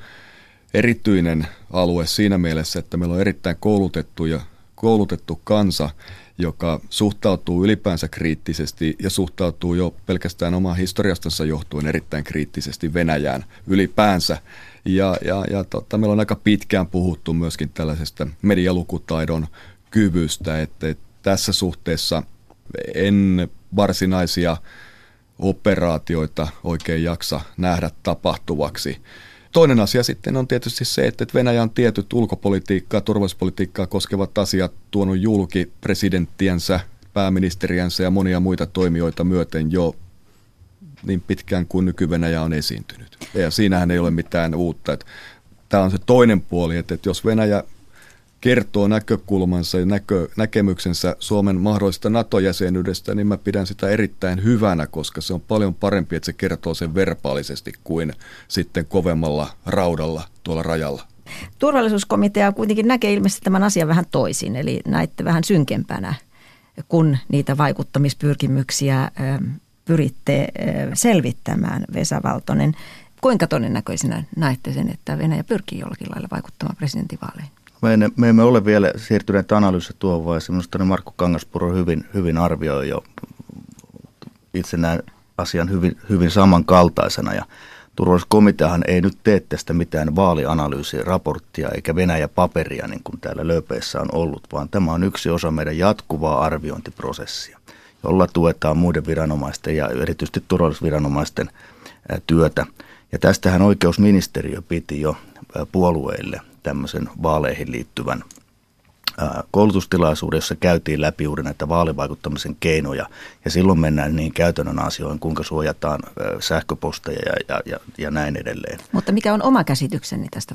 erityinen alue siinä mielessä, että meillä on erittäin koulutettu ja koulutettu kansa, joka suhtautuu ylipäänsä kriittisesti ja suhtautuu jo pelkästään omaa historiastansa johtuen erittäin kriittisesti Venäjään ylipäänsä. Ja, ja, ja totta, meillä on aika pitkään puhuttu myöskin tällaisesta medialukutaidon kyvystä, että tässä suhteessa en varsinaisia operaatioita oikein jaksa nähdä tapahtuvaksi. Toinen asia sitten on tietysti se, että Venäjä on tietyt ulkopolitiikkaa, turvallisuuspolitiikkaa koskevat asiat tuonut julki presidenttiensä, pääministeriänsä ja monia muita toimijoita myöten jo niin pitkään kuin nyky-Venäjä on esiintynyt. Ja siinähän ei ole mitään uutta. Tämä on se toinen puoli, että jos Venäjä kertoo näkökulmansa ja näkö, näkemyksensä Suomen mahdollisesta NATO-jäsenyydestä, niin mä pidän sitä erittäin hyvänä, koska se on paljon parempi, että se kertoo sen verbaalisesti kuin sitten kovemmalla raudalla tuolla rajalla. Turvallisuuskomitea kuitenkin näkee ilmeisesti tämän asian vähän toisin, eli näitte vähän synkempänä, kun niitä vaikuttamispyrkimyksiä pyritte selvittämään, Vesa Valtonen. Kuinka todennäköisenä näette sen, että Venäjä pyrkii jollakin lailla vaikuttamaan presidentinvaaleihin? Me, ne, me emme ole vielä siirtyneet analyysissä tuohon vaiheeseen. Minusta niin Markku Kangaspuro hyvin, hyvin arvioi jo. Itse näen asian hyvin, hyvin samankaltaisena ja turvallisuuskomiteahan ei nyt tee tästä mitään vaalianalyysiraporttia eikä Venäjä-paperia niin kuin täällä Löpeissä on ollut, vaan tämä on yksi osa meidän jatkuvaa arviointiprosessia, jolla tuetaan muiden viranomaisten ja erityisesti turvallisuusviranomaisten työtä. Ja tästähän oikeusministeriö piti jo puolueille tämmöisen vaaleihin liittyvän koulutustilaisuuden, jossa käytiin läpi juuri näitä vaalivaikuttamisen keinoja. Ja silloin mennään niin käytännön asioihin, kuinka suojataan sähköposteja ja, ja, ja, ja näin edelleen. Mutta mikä on oma käsitykseni tästä,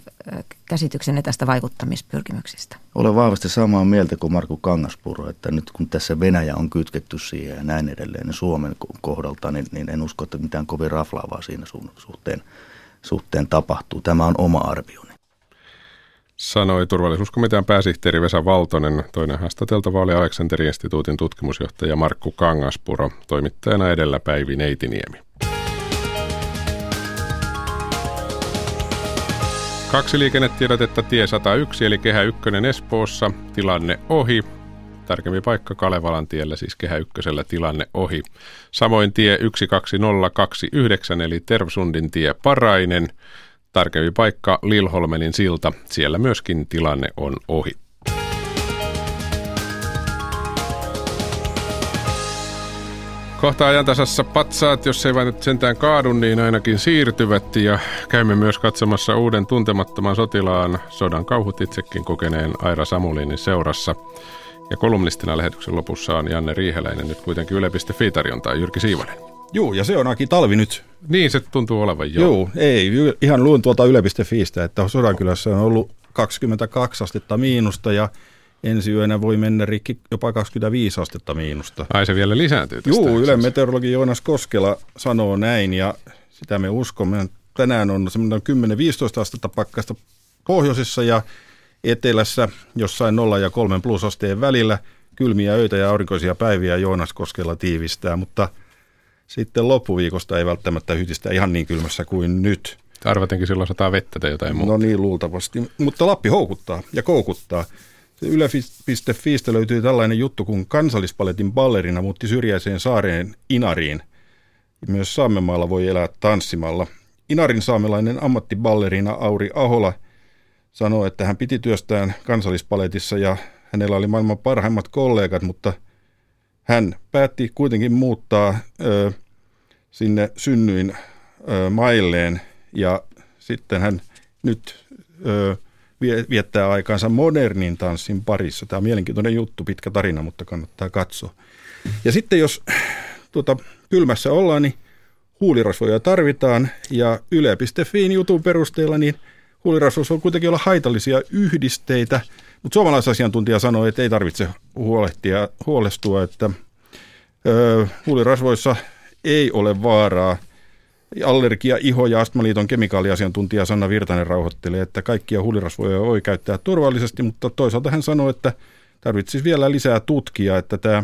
käsityksenne tästä vaikuttamispyrkimyksistä? Olen vahvasti samaa mieltä kuin Markku Kangaspuro, että nyt kun tässä Venäjä on kytketty siihen ja näin edelleen, niin Suomen kohdalta, niin, niin en usko, että mitään kovin raflaavaa siinä suhteen, suhteen tapahtuu. Tämä on oma arvioni sanoi turvallisuuskomitean pääsihteeri Vesa Valtonen, toinen haastateltava oli Aleksanteri-instituutin tutkimusjohtaja Markku Kangaspuro, toimittajana edellä Päivi Neitiniemi. Kaksi liikennetiedotetta tie 101 eli Kehä 1 Espoossa, tilanne ohi. Tarkempi paikka Kalevalan tiellä, siis Kehä 1 tilanne ohi. Samoin tie 12029 eli Tervsundin tie Parainen, Tarkempi paikka Lilholmenin silta. Siellä myöskin tilanne on ohi. Kohta ajantasassa patsaat, jos ei vain nyt sentään kaadu, niin ainakin siirtyvät ja käymme myös katsomassa uuden tuntemattoman sotilaan sodan kauhut itsekin kokeneen Aira Samulinin seurassa. Ja kolumnistina lähetyksen lopussa on Janne Riiheläinen, nyt kuitenkin Yle.fi tarjontaa Jyrki Siivonen. Joo, ja se on ainakin talvi nyt. Niin se tuntuu olevan, joo. Joo, ei, ihan luin tuolta yle.fiistä, että Sodankylässä on ollut 22 astetta miinusta ja ensi yönä voi mennä rikki jopa 25 astetta miinusta. Ai se vielä lisääntyy tästä. Joo, Ylen meteorologi Joonas Koskela sanoo näin ja sitä me uskomme. Tänään on semmoinen 10-15 astetta pakkasta pohjoisessa ja etelässä jossain 0 ja 3 plusasteen välillä. Kylmiä öitä ja aurinkoisia päiviä Joonas Koskela tiivistää, mutta – sitten loppuviikosta ei välttämättä hytistä ihan niin kylmässä kuin nyt. Arvatenkin silloin sataa vettä tai jotain muuta. No niin, luultavasti. Mutta Lappi houkuttaa ja koukuttaa. Yle.fiistä löytyy tällainen juttu, kun kansallispaletin ballerina muutti syrjäiseen saareen Inariin. Myös Saamemaalla voi elää tanssimalla. Inarin saamelainen ammattiballerina Auri Ahola sanoi, että hän piti työstään kansallispaletissa ja hänellä oli maailman parhaimmat kollegat, mutta – hän päätti kuitenkin muuttaa ö, sinne synnyin ö, mailleen ja sitten hän nyt ö, viettää aikaansa modernin tanssin parissa. Tämä on mielenkiintoinen juttu, pitkä tarina, mutta kannattaa katsoa. Ja sitten jos tuota, kylmässä ollaan, niin huulirasvoja tarvitaan ja yle.fiin jutun perusteella niin huulirasvoissa on kuitenkin olla haitallisia yhdisteitä – mutta suomalaisasiantuntija sanoi, että ei tarvitse huolehtia, huolestua, että ö, huulirasvoissa ei ole vaaraa allergia, iho- ja astmaliiton kemikaaliasiantuntija Sanna Virtanen rauhoittelee, että kaikkia huulirasvoja voi käyttää turvallisesti, mutta toisaalta hän sanoi, että tarvitsisi vielä lisää tutkia, että tämä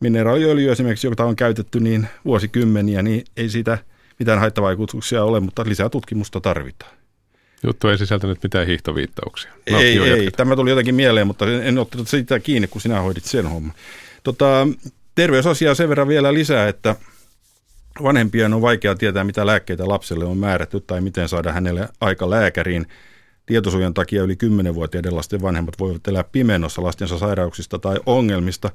mineraaliöljy esimerkiksi, jota on käytetty niin vuosikymmeniä, niin ei siitä mitään haittavaikutuksia ole, mutta lisää tutkimusta tarvitaan. Juttu ei sisältänyt mitään hiihtoviittauksia. No, ei, ei. Tämä tuli jotenkin mieleen, mutta en ottanut sitä kiinni, kun sinä hoidit sen homman. Tota, terveysasiaa sen verran vielä lisää, että vanhempien on vaikea tietää, mitä lääkkeitä lapselle on määrätty tai miten saada hänelle aika lääkäriin. Tietosuojan takia yli 10-vuotiaiden lasten vanhemmat voivat elää pimenossa lastensa sairauksista tai ongelmista.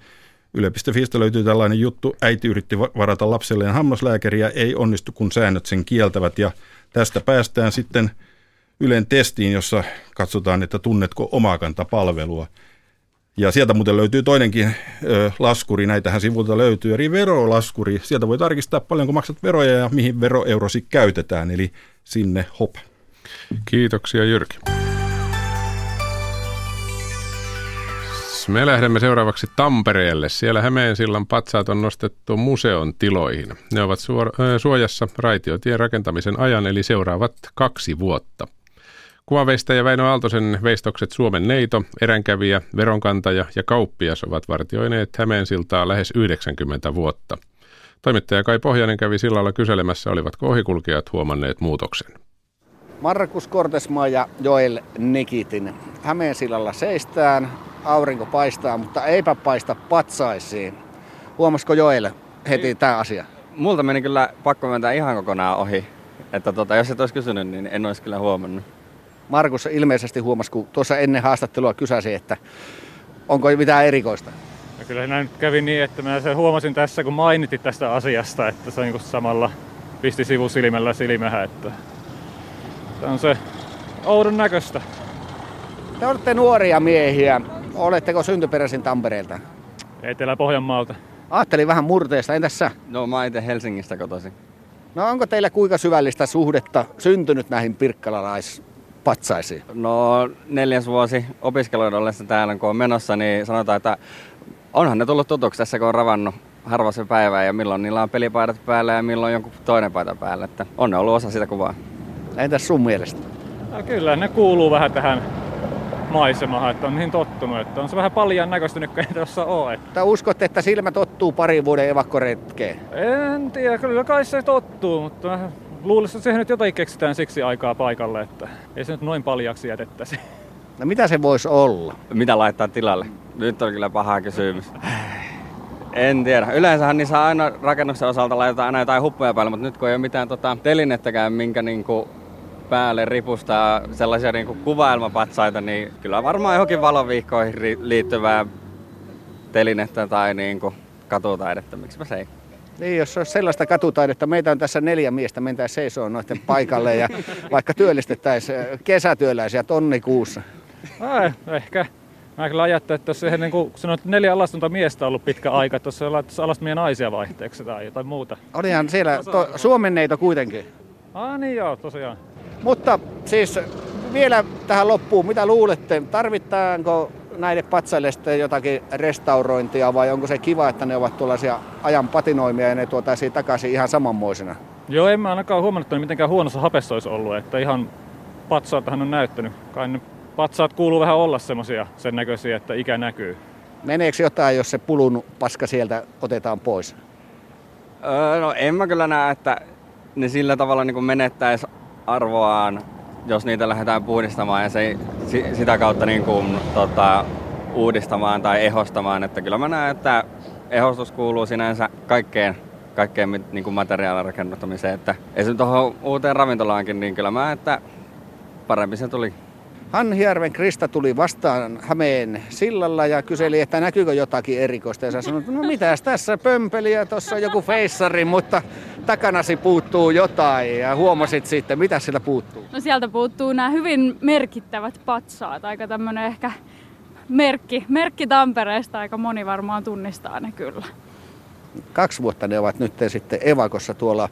Yle.fistä löytyy tällainen juttu. Äiti yritti varata lapselleen hammaslääkäriä, ei onnistu kun säännöt sen kieltävät ja tästä päästään sitten Ylen testiin, jossa katsotaan, että tunnetko omakanta palvelua. Ja sieltä muuten löytyy toinenkin ö, laskuri, näitähän sivulta löytyy, eri verolaskuri. Sieltä voi tarkistaa paljonko maksat veroja ja mihin veroeurosi käytetään, eli sinne hop. Kiitoksia Jyrki. Me lähdemme seuraavaksi Tampereelle. Siellä Hämeensillan patsaat on nostettu museon tiloihin. Ne ovat suojassa raitiotien rakentamisen ajan, eli seuraavat kaksi vuotta. Kuvaveistäjä Väinö Aaltosen veistokset Suomen neito, eränkävijä, veronkantaja ja kauppias ovat vartioineet Hämeensiltaa lähes 90 vuota. Toimittaja Kai Pohjanen kävi sillalla kyselemässä, olivatko ohikulkijat huomanneet muutoksen. Markus Kortesmaa ja Joel Nikitin. Hämeensilalla seistään, aurinko paistaa, mutta eipä paista patsaisiin. Huomasiko Joel heti tämä asia? Multa meni kyllä pakko myöntää ihan kokonaan ohi. Että tota, jos et olisi kysynyt, niin en olisi kyllä huomannut. Markus ilmeisesti huomasi, kun tuossa ennen haastattelua kysäsi, että onko mitään erikoista? Ja kyllä näin kävi niin, että mä sen huomasin tässä, kun mainitit tästä asiasta, että se on niin samalla pisti sivusilmällä silmähän, että tämä on se oudon näköistä. Te olette nuoria miehiä. Oletteko syntyperäisin Tampereelta? Etelä-Pohjanmaalta. Ajattelin vähän murteesta. Entäs sä? No mä itse Helsingistä kotoisin. No onko teillä kuinka syvällistä suhdetta syntynyt näihin pirkkalalais patsaisiin? No neljäs vuosi opiskeluiden ollessa täällä, kun on menossa, niin sanotaan, että onhan ne tullut tutuksi tässä, kun on ravannut harva se päivä ja milloin niillä on pelipaidat päällä ja milloin jonkun toinen paita päällä. Että on ne ollut osa sitä kuvaa. Entäs sun mielestä? No, kyllä ne kuuluu vähän tähän maisemaan, että on niin tottunut, että on se vähän paljon näköistä nyt, kun ei tuossa ole. Että uskotte, että silmä tottuu parin vuoden evakkoretkeen? En tiedä, kyllä kai se tottuu, mutta luulisin, että siihen nyt jotain keksitään siksi aikaa paikalle, että ei se nyt noin paljaksi jätettäisi. No mitä se voisi olla? Mitä laittaa tilalle? Nyt on kyllä paha kysymys. En tiedä. Yleensähän niissä aina rakennuksen osalta laitetaan aina jotain huppuja päälle, mutta nyt kun ei ole mitään tota, telinettäkään, minkä niinku päälle ripustaa sellaisia niinku kuvailmapatsaita, niin kyllä varmaan johonkin valoviikkoihin liittyvää telinettä tai niinku katutaidetta, miksipä se ei. Niin, jos olisi sellaista katutaidetta, meitä on tässä neljä miestä, mentäisiin seisoo noiden paikalle ja vaikka työllistettäisiin kesätyöläisiä tonni kuussa. Ai, ehkä. Mä kyllä ajattelen, että jos niin kuin sanoit, neljä alastonta miestä on ollut pitkä aika, että jos laittaisi alas meidän naisia vaihteeksi tai jotain muuta. Olihan siellä to, Suomen neito kuitenkin. Ah niin joo, tosiaan. Mutta siis vielä tähän loppuun, mitä luulette, tarvitaanko näille patsaille sitten jotakin restaurointia vai onko se kiva, että ne ovat tuollaisia ajan patinoimia ja ne tuotaisiin takaisin ihan samanmoisena? Joo, en mä ainakaan huomannut, että mitenkään huonossa hapessa olisi ollut, että ihan patsaatahan on näyttänyt. Kai ne patsaat kuuluu vähän olla semmoisia sen näköisiä, että ikä näkyy. Meneekö jotain, jos se pulunut paska sieltä otetaan pois? Öö, no en mä kyllä näe, että ne sillä tavalla niin menettäisi arvoaan jos niitä lähdetään puhdistamaan ja se, sitä kautta niin kuin, tota, uudistamaan tai ehostamaan. Että kyllä mä näen, että ehostus kuuluu sinänsä kaikkeen, kaikkeen niin kuin materiaalin rakennuttamiseen. Että esimerkiksi tuohon uuteen ravintolaankin, niin kyllä mä että parempi se tuli. Hanhijärven Krista tuli vastaan Hämeen sillalla ja kyseli, että näkyykö jotakin erikoista. Ja sä sanoit, no mitäs tässä pömpeliä, tuossa joku feissari, mutta takanasi puuttuu jotain. Ja huomasit sitten, mitä sieltä puuttuu? No sieltä puuttuu nämä hyvin merkittävät patsaat. Aika tämmöinen ehkä merkki, merkki Tampereesta. Aika moni varmaan tunnistaa ne kyllä. Kaksi vuotta ne ovat nyt sitten evakossa tuolla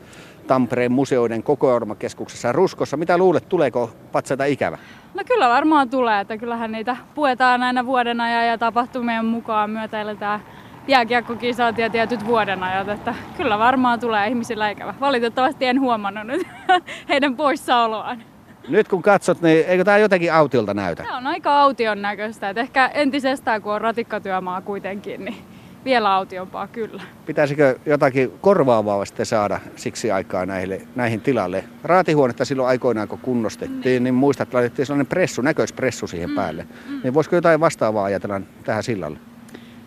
Tampereen museoiden kokoelmakeskuksessa Ruskossa. Mitä luulet, tuleeko patsaita ikävä? No kyllä varmaan tulee, että kyllähän niitä puetaan aina vuoden ajan ja tapahtumien mukaan myötäiletään jääkiekkokisat ja tietyt vuodenajat, että kyllä varmaan tulee ihmisillä ikävä. Valitettavasti en huomannut nyt heidän poissaoloaan. Nyt kun katsot, niin eikö tämä jotenkin autiolta näytä? Tämä on aika aution näköistä, että ehkä entisestään kun on ratikkatyömaa kuitenkin, niin vielä autiompaa kyllä. Pitäisikö jotakin korvaavaa sitten saada siksi aikaa näihin, näihin tilalle? Raatihuonetta silloin aikoinaan kun kunnostettiin, niin, niin muistat, että laitettiin sellainen pressu, näköispressu siihen mm, päälle. Mm. Niin voisiko jotain vastaavaa ajatella tähän sillalle?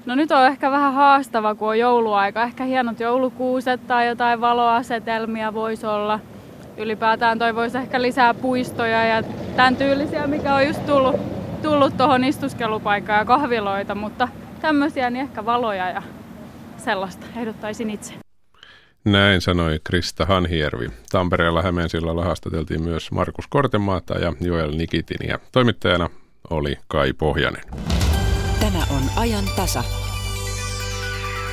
No nyt on ehkä vähän haastava, kun on jouluaika. Ehkä hienot joulukuuset tai jotain valoasetelmia voisi olla. Ylipäätään toivoisi ehkä lisää puistoja ja tämän tyylisiä, mikä on just tullut, tullut tuohon istuskelupaikkaan ja kahviloita, mutta tämmöisiä, niin ehkä valoja ja sellaista ehdottaisin itse. Näin sanoi Krista Hanhiervi. Tampereella Hämeensillalla haastateltiin myös Markus Kortemaata ja Joel Nikitin ja toimittajana oli Kai Pohjanen. Tämä on ajan tasa.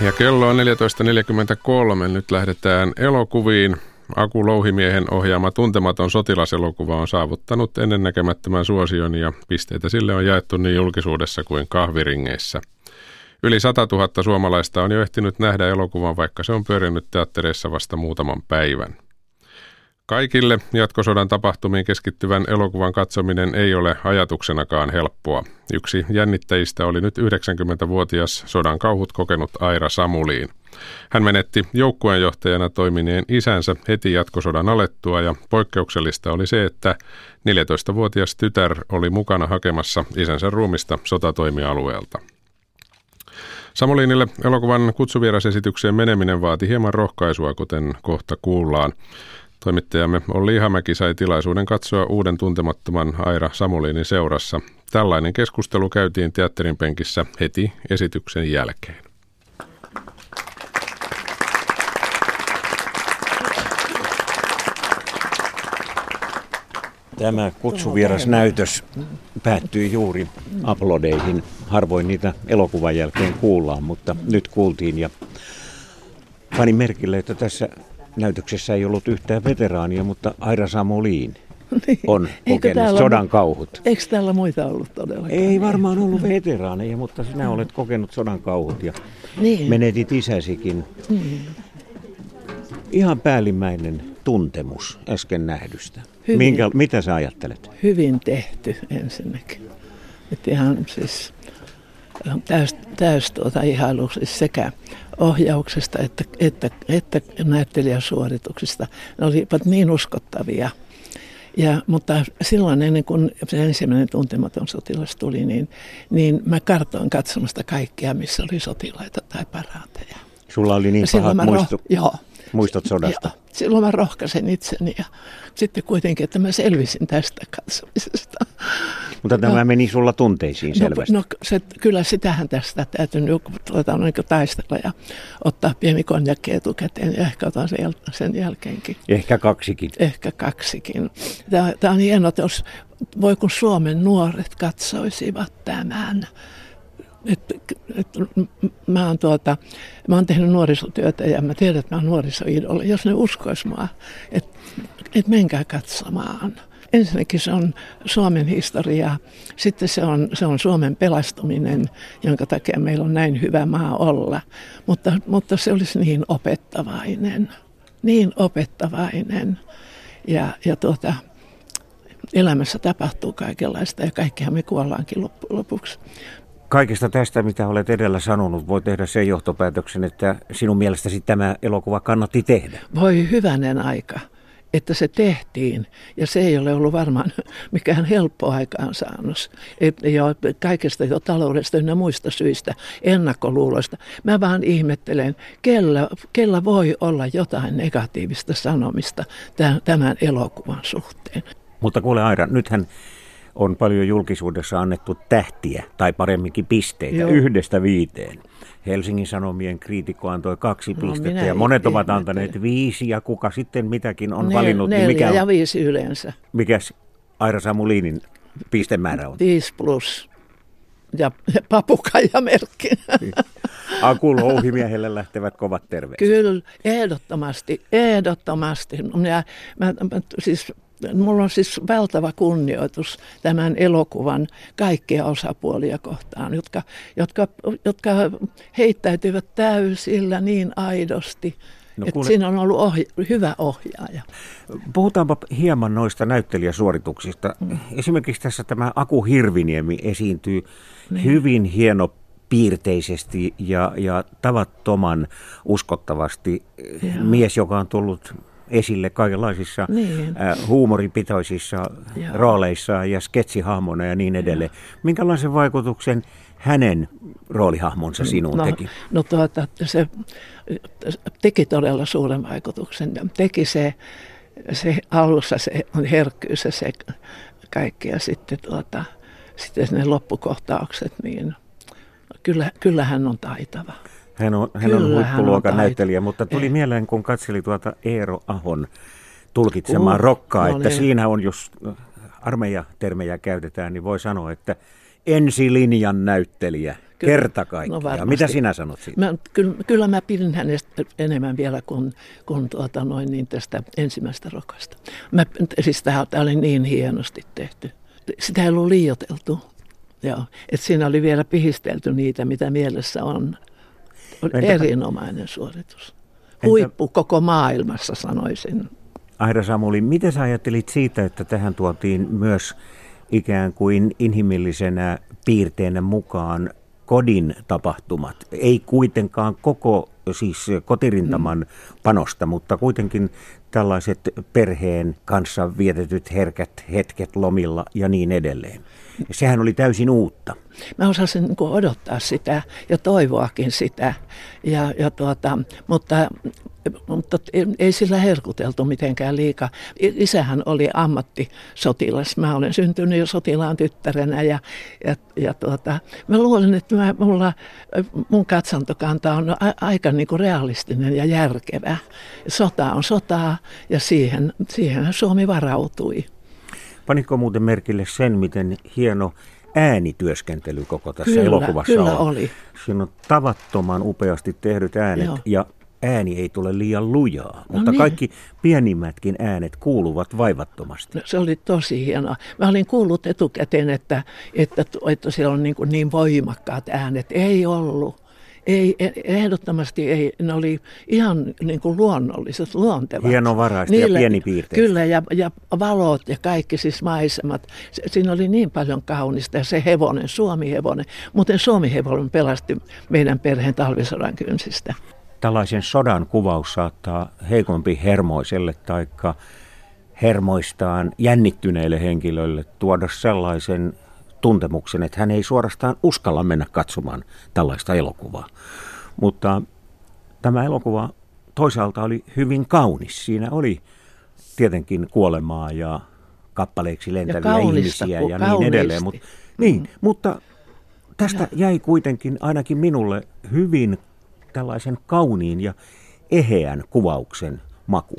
Ja kello on 14.43. Nyt lähdetään elokuviin. Aku Louhimiehen ohjaama tuntematon sotilaselokuva on saavuttanut ennennäkemättömän suosion ja pisteitä sille on jaettu niin julkisuudessa kuin kahviringeissä – Yli 100 000 suomalaista on jo ehtinyt nähdä elokuvan, vaikka se on pyörinyt teattereissa vasta muutaman päivän. Kaikille jatkosodan tapahtumiin keskittyvän elokuvan katsominen ei ole ajatuksenakaan helppoa. Yksi jännittäjistä oli nyt 90-vuotias sodan kauhut kokenut Aira Samuliin. Hän menetti joukkueenjohtajana toimineen isänsä heti jatkosodan alettua ja poikkeuksellista oli se, että 14-vuotias tytär oli mukana hakemassa isänsä ruumista sotatoimialueelta. Samolinille elokuvan kutsuvierasesitykseen meneminen vaati hieman rohkaisua, kuten kohta kuullaan. Toimittajamme Olli Ihamäki sai tilaisuuden katsoa uuden tuntemattoman Aira Samulinin seurassa. Tällainen keskustelu käytiin teatterin penkissä heti esityksen jälkeen. Tämä kutsuvierasnäytös päättyi juuri aplodeihin. Harvoin niitä elokuvan jälkeen kuullaan, mutta nyt kuultiin ja panin merkille, että tässä näytöksessä ei ollut yhtään veteraania, mutta Aira Samoliin niin. on kokenut sodan kauhut. Eikö täällä muita ollut todellakaan? Ei varmaan ollut veteraaneja, mutta sinä olet kokenut sodan kauhut ja niin. menetit isäsikin. Niin. Ihan päällimmäinen tuntemus äsken nähdystä. Hyvin, Minkä, mitä sä ajattelet? Hyvin tehty ensinnäkin. Että ihan siis täys, täys tuota ihailu siis sekä ohjauksesta että, että, että näyttelijäsuorituksista. Ne olivat niin uskottavia. Ja, mutta silloin ennen kuin se ensimmäinen tuntematon sotilas tuli, niin, niin mä kartoin katsomasta kaikkia, missä oli sotilaita tai paraatteja. Sulla oli niin pahat muistu, roh- joo, muistot sodasta? Joo, silloin mä rohkaisen itseni ja sitten kuitenkin, että mä selvisin tästä katsomisesta. Mutta tämä no, meni sulla tunteisiin no, selvästi. No, se, kyllä sitähän tästä täytyy tuota, niin taistella ja ottaa pieni konjakki etukäteen ja ehkä otan sen, sen jälkeenkin. Ehkä kaksikin. Ehkä kaksikin. Tämä, tämä on hienoa, että jos voi kun Suomen nuoret katsoisivat tämän et, et, mä, oon tuota, mä oon tehnyt nuorisotyötä ja mä tiedän, että mä oon nuorisoidolla. Jos ne uskois mua, että et menkää katsomaan. Ensinnäkin se on Suomen historia, sitten se on, se on Suomen pelastuminen, jonka takia meillä on näin hyvä maa olla. Mutta, mutta se olisi niin opettavainen, niin opettavainen. Ja, ja tuota, elämässä tapahtuu kaikenlaista ja kaikkihan me kuollaankin loppujen lopuksi. Kaikesta tästä, mitä olet edellä sanonut, voi tehdä sen johtopäätöksen, että sinun mielestäsi tämä elokuva kannatti tehdä. Voi hyvänen aika, että se tehtiin. Ja se ei ole ollut varmaan mikään helppo aikaansaannos. Ja kaikesta jo taloudesta ja muista syistä, ennakkoluuloista. Mä vaan ihmettelen, kellä, kellä voi olla jotain negatiivista sanomista tämän elokuvan suhteen. Mutta kuule Aira, nythän on paljon julkisuudessa annettu tähtiä, tai paremminkin pisteitä, Joo. yhdestä viiteen. Helsingin Sanomien kriitikko antoi kaksi no, pistettä ja monet ovat antaneet viisi ja kuka sitten mitäkin on Nel, valinnut. Neljä niin mikä on, ja viisi yleensä. Mikäs Aira Samuliinin pistemäärä on? Viisi plus ja papukajamerkki. Aku Louhimiehelle lähtevät kovat terveiset. Kyllä, ehdottomasti, ehdottomasti. Mä, mä, mä, siis mulla on siis valtava kunnioitus tämän elokuvan kaikkia osapuolia kohtaan, jotka, jotka, jotka heittäytyvät täysillä niin aidosti. No, kuule... Siinä on ollut ohja- hyvä ohjaaja. Puhutaanpa hieman noista näyttelijäsuorituksista. Mm. Esimerkiksi tässä tämä Aku Hirviniemi esiintyy niin. hyvin hieno piirteisesti ja, ja tavattoman uskottavasti. Joo. Mies, joka on tullut esille kaikenlaisissa niin. äh, huumoripitoisissa Joo. rooleissa ja sketsihahmona ja niin edelleen. Joo. Minkälaisen vaikutuksen hänen roolihahmonsa sinuun no, teki? No tuota, se teki todella suuren vaikutuksen. Teki se, se alussa se herkkyys ja se kaikki ja sitten, tuota, sitten ne loppukohtaukset, niin kyllä, kyllä hän on taitava. Hän on, hän on huippuluokan näyttelijä, mutta tuli Ei. mieleen, kun katseli tuota Eero Ahon tulkitsemaa uh, rokkaa, no että niin. siinä on, jos armeijatermejä käytetään, niin voi sanoa, että ensilinjan näyttelijä. Kyllä, kerta kaikkiaan. No Mitä sinä sanot siitä? Mä, kyllä, kyllä mä pidin hänestä enemmän vielä kuin, kuin tuota noin niin tästä ensimmäistä rokasta. Mä, siis tämä oli niin hienosti tehty. Sitä ei ollut liioteltu. Joo. Et siinä oli vielä pihistelty niitä, mitä mielessä on. On Entä, erinomainen suoritus. Huippu entä, koko maailmassa sanoisin. Aira Samuli, miten sä ajattelit siitä, että tähän tuotiin myös ikään kuin inhimillisenä piirteenä mukaan kodin tapahtumat. Ei kuitenkaan koko siis kotirintaman mm. panosta, mutta kuitenkin tällaiset perheen kanssa vietetyt herkät hetket lomilla ja niin edelleen. Sehän oli täysin uutta. Mä osasin niin odottaa sitä ja toivoakin sitä, ja, ja tuota, mutta mutta ei sillä herkuteltu mitenkään liikaa. Isähän oli ammattisotilas. Mä olen syntynyt jo sotilaan tyttärenä ja, ja, ja tuota, mä luulen, että mä, mulla, mun katsantokanta on aika niin kuin realistinen ja järkevä. Sota on sotaa ja siihen, siihen Suomi varautui. Panitko muuten merkille sen, miten hieno äänityöskentely koko tässä kyllä, elokuvassa kyllä on? oli. Siinä on tavattoman upeasti tehdyt äänet Joo. ja ääni ei tule liian lujaa, no mutta niin. kaikki pienimmätkin äänet kuuluvat vaivattomasti. No, se oli tosi hienoa. Mä olin kuullut etukäteen, että, että, että siellä on niin, kuin niin voimakkaat äänet. Ei ollut. Ei, e, ehdottomasti ei. Ne oli ihan niin kuin luonnolliset, luontevat. Hienovaraista Niillä, ja pienipiirteistä. Kyllä, ja, ja valot ja kaikki siis maisemat. Siinä oli niin paljon kaunista ja se hevonen, Suomi-hevonen. Muuten Suomi-hevonen pelasti meidän perheen talvisodan kynsistä tällaisen sodan kuvaus saattaa heikompi hermoiselle tai hermoistaan jännittyneille henkilöille tuoda sellaisen tuntemuksen, että hän ei suorastaan uskalla mennä katsomaan tällaista elokuvaa. Mutta tämä elokuva toisaalta oli hyvin kaunis. Siinä oli tietenkin kuolemaa ja kappaleiksi lentäviä ja ihmisiä ja niin edelleen. Mutta, niin, mutta tästä jäi kuitenkin ainakin minulle hyvin tällaisen kauniin ja eheän kuvauksen maku.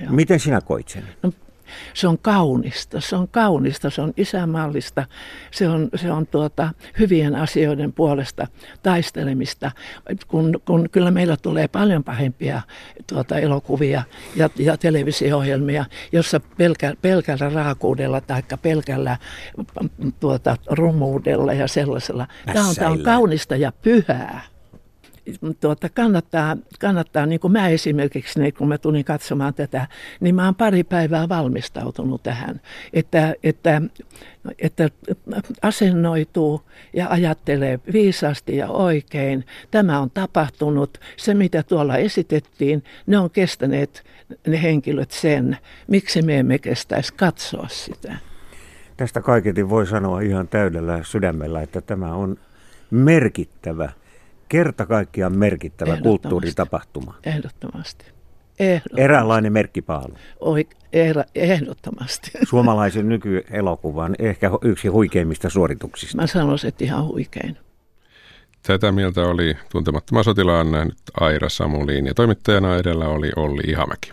Joo. Miten sinä koit sen? No, se on kaunista, se on kaunista, se on isämallista, se on, se on tuota, hyvien asioiden puolesta taistelemista, kun, kun kyllä meillä tulee paljon pahempia tuota, elokuvia ja, ja televisio-ohjelmia, jossa pelkä, pelkällä raakuudella tai pelkällä tuota, rumuudella ja sellaisella. Tämä on, tämä on kaunista ja pyhää tuota, kannattaa, kannattaa, niin kuin mä esimerkiksi, niin kun mä tulin katsomaan tätä, niin mä oon pari päivää valmistautunut tähän, että, että, että asennoituu ja ajattelee viisaasti ja oikein. Tämä on tapahtunut, se mitä tuolla esitettiin, ne on kestäneet ne henkilöt sen, miksi me emme kestäisi katsoa sitä. Tästä kaiketi voi sanoa ihan täydellä sydämellä, että tämä on merkittävä – kerta kaikkiaan merkittävä kulttuuritapahtuma. Ehdottomasti. Ehdottomasti. Eräänlainen merkkipaalu. Oi, er, ehdottomasti. Suomalaisen nykyelokuvan ehkä yksi huikeimmista suorituksista. Mä sanoisin, että ihan huikein. Tätä mieltä oli tuntemattoman sotilaan nähnyt Aira Samuliin ja toimittajana edellä oli Olli Ihamäki.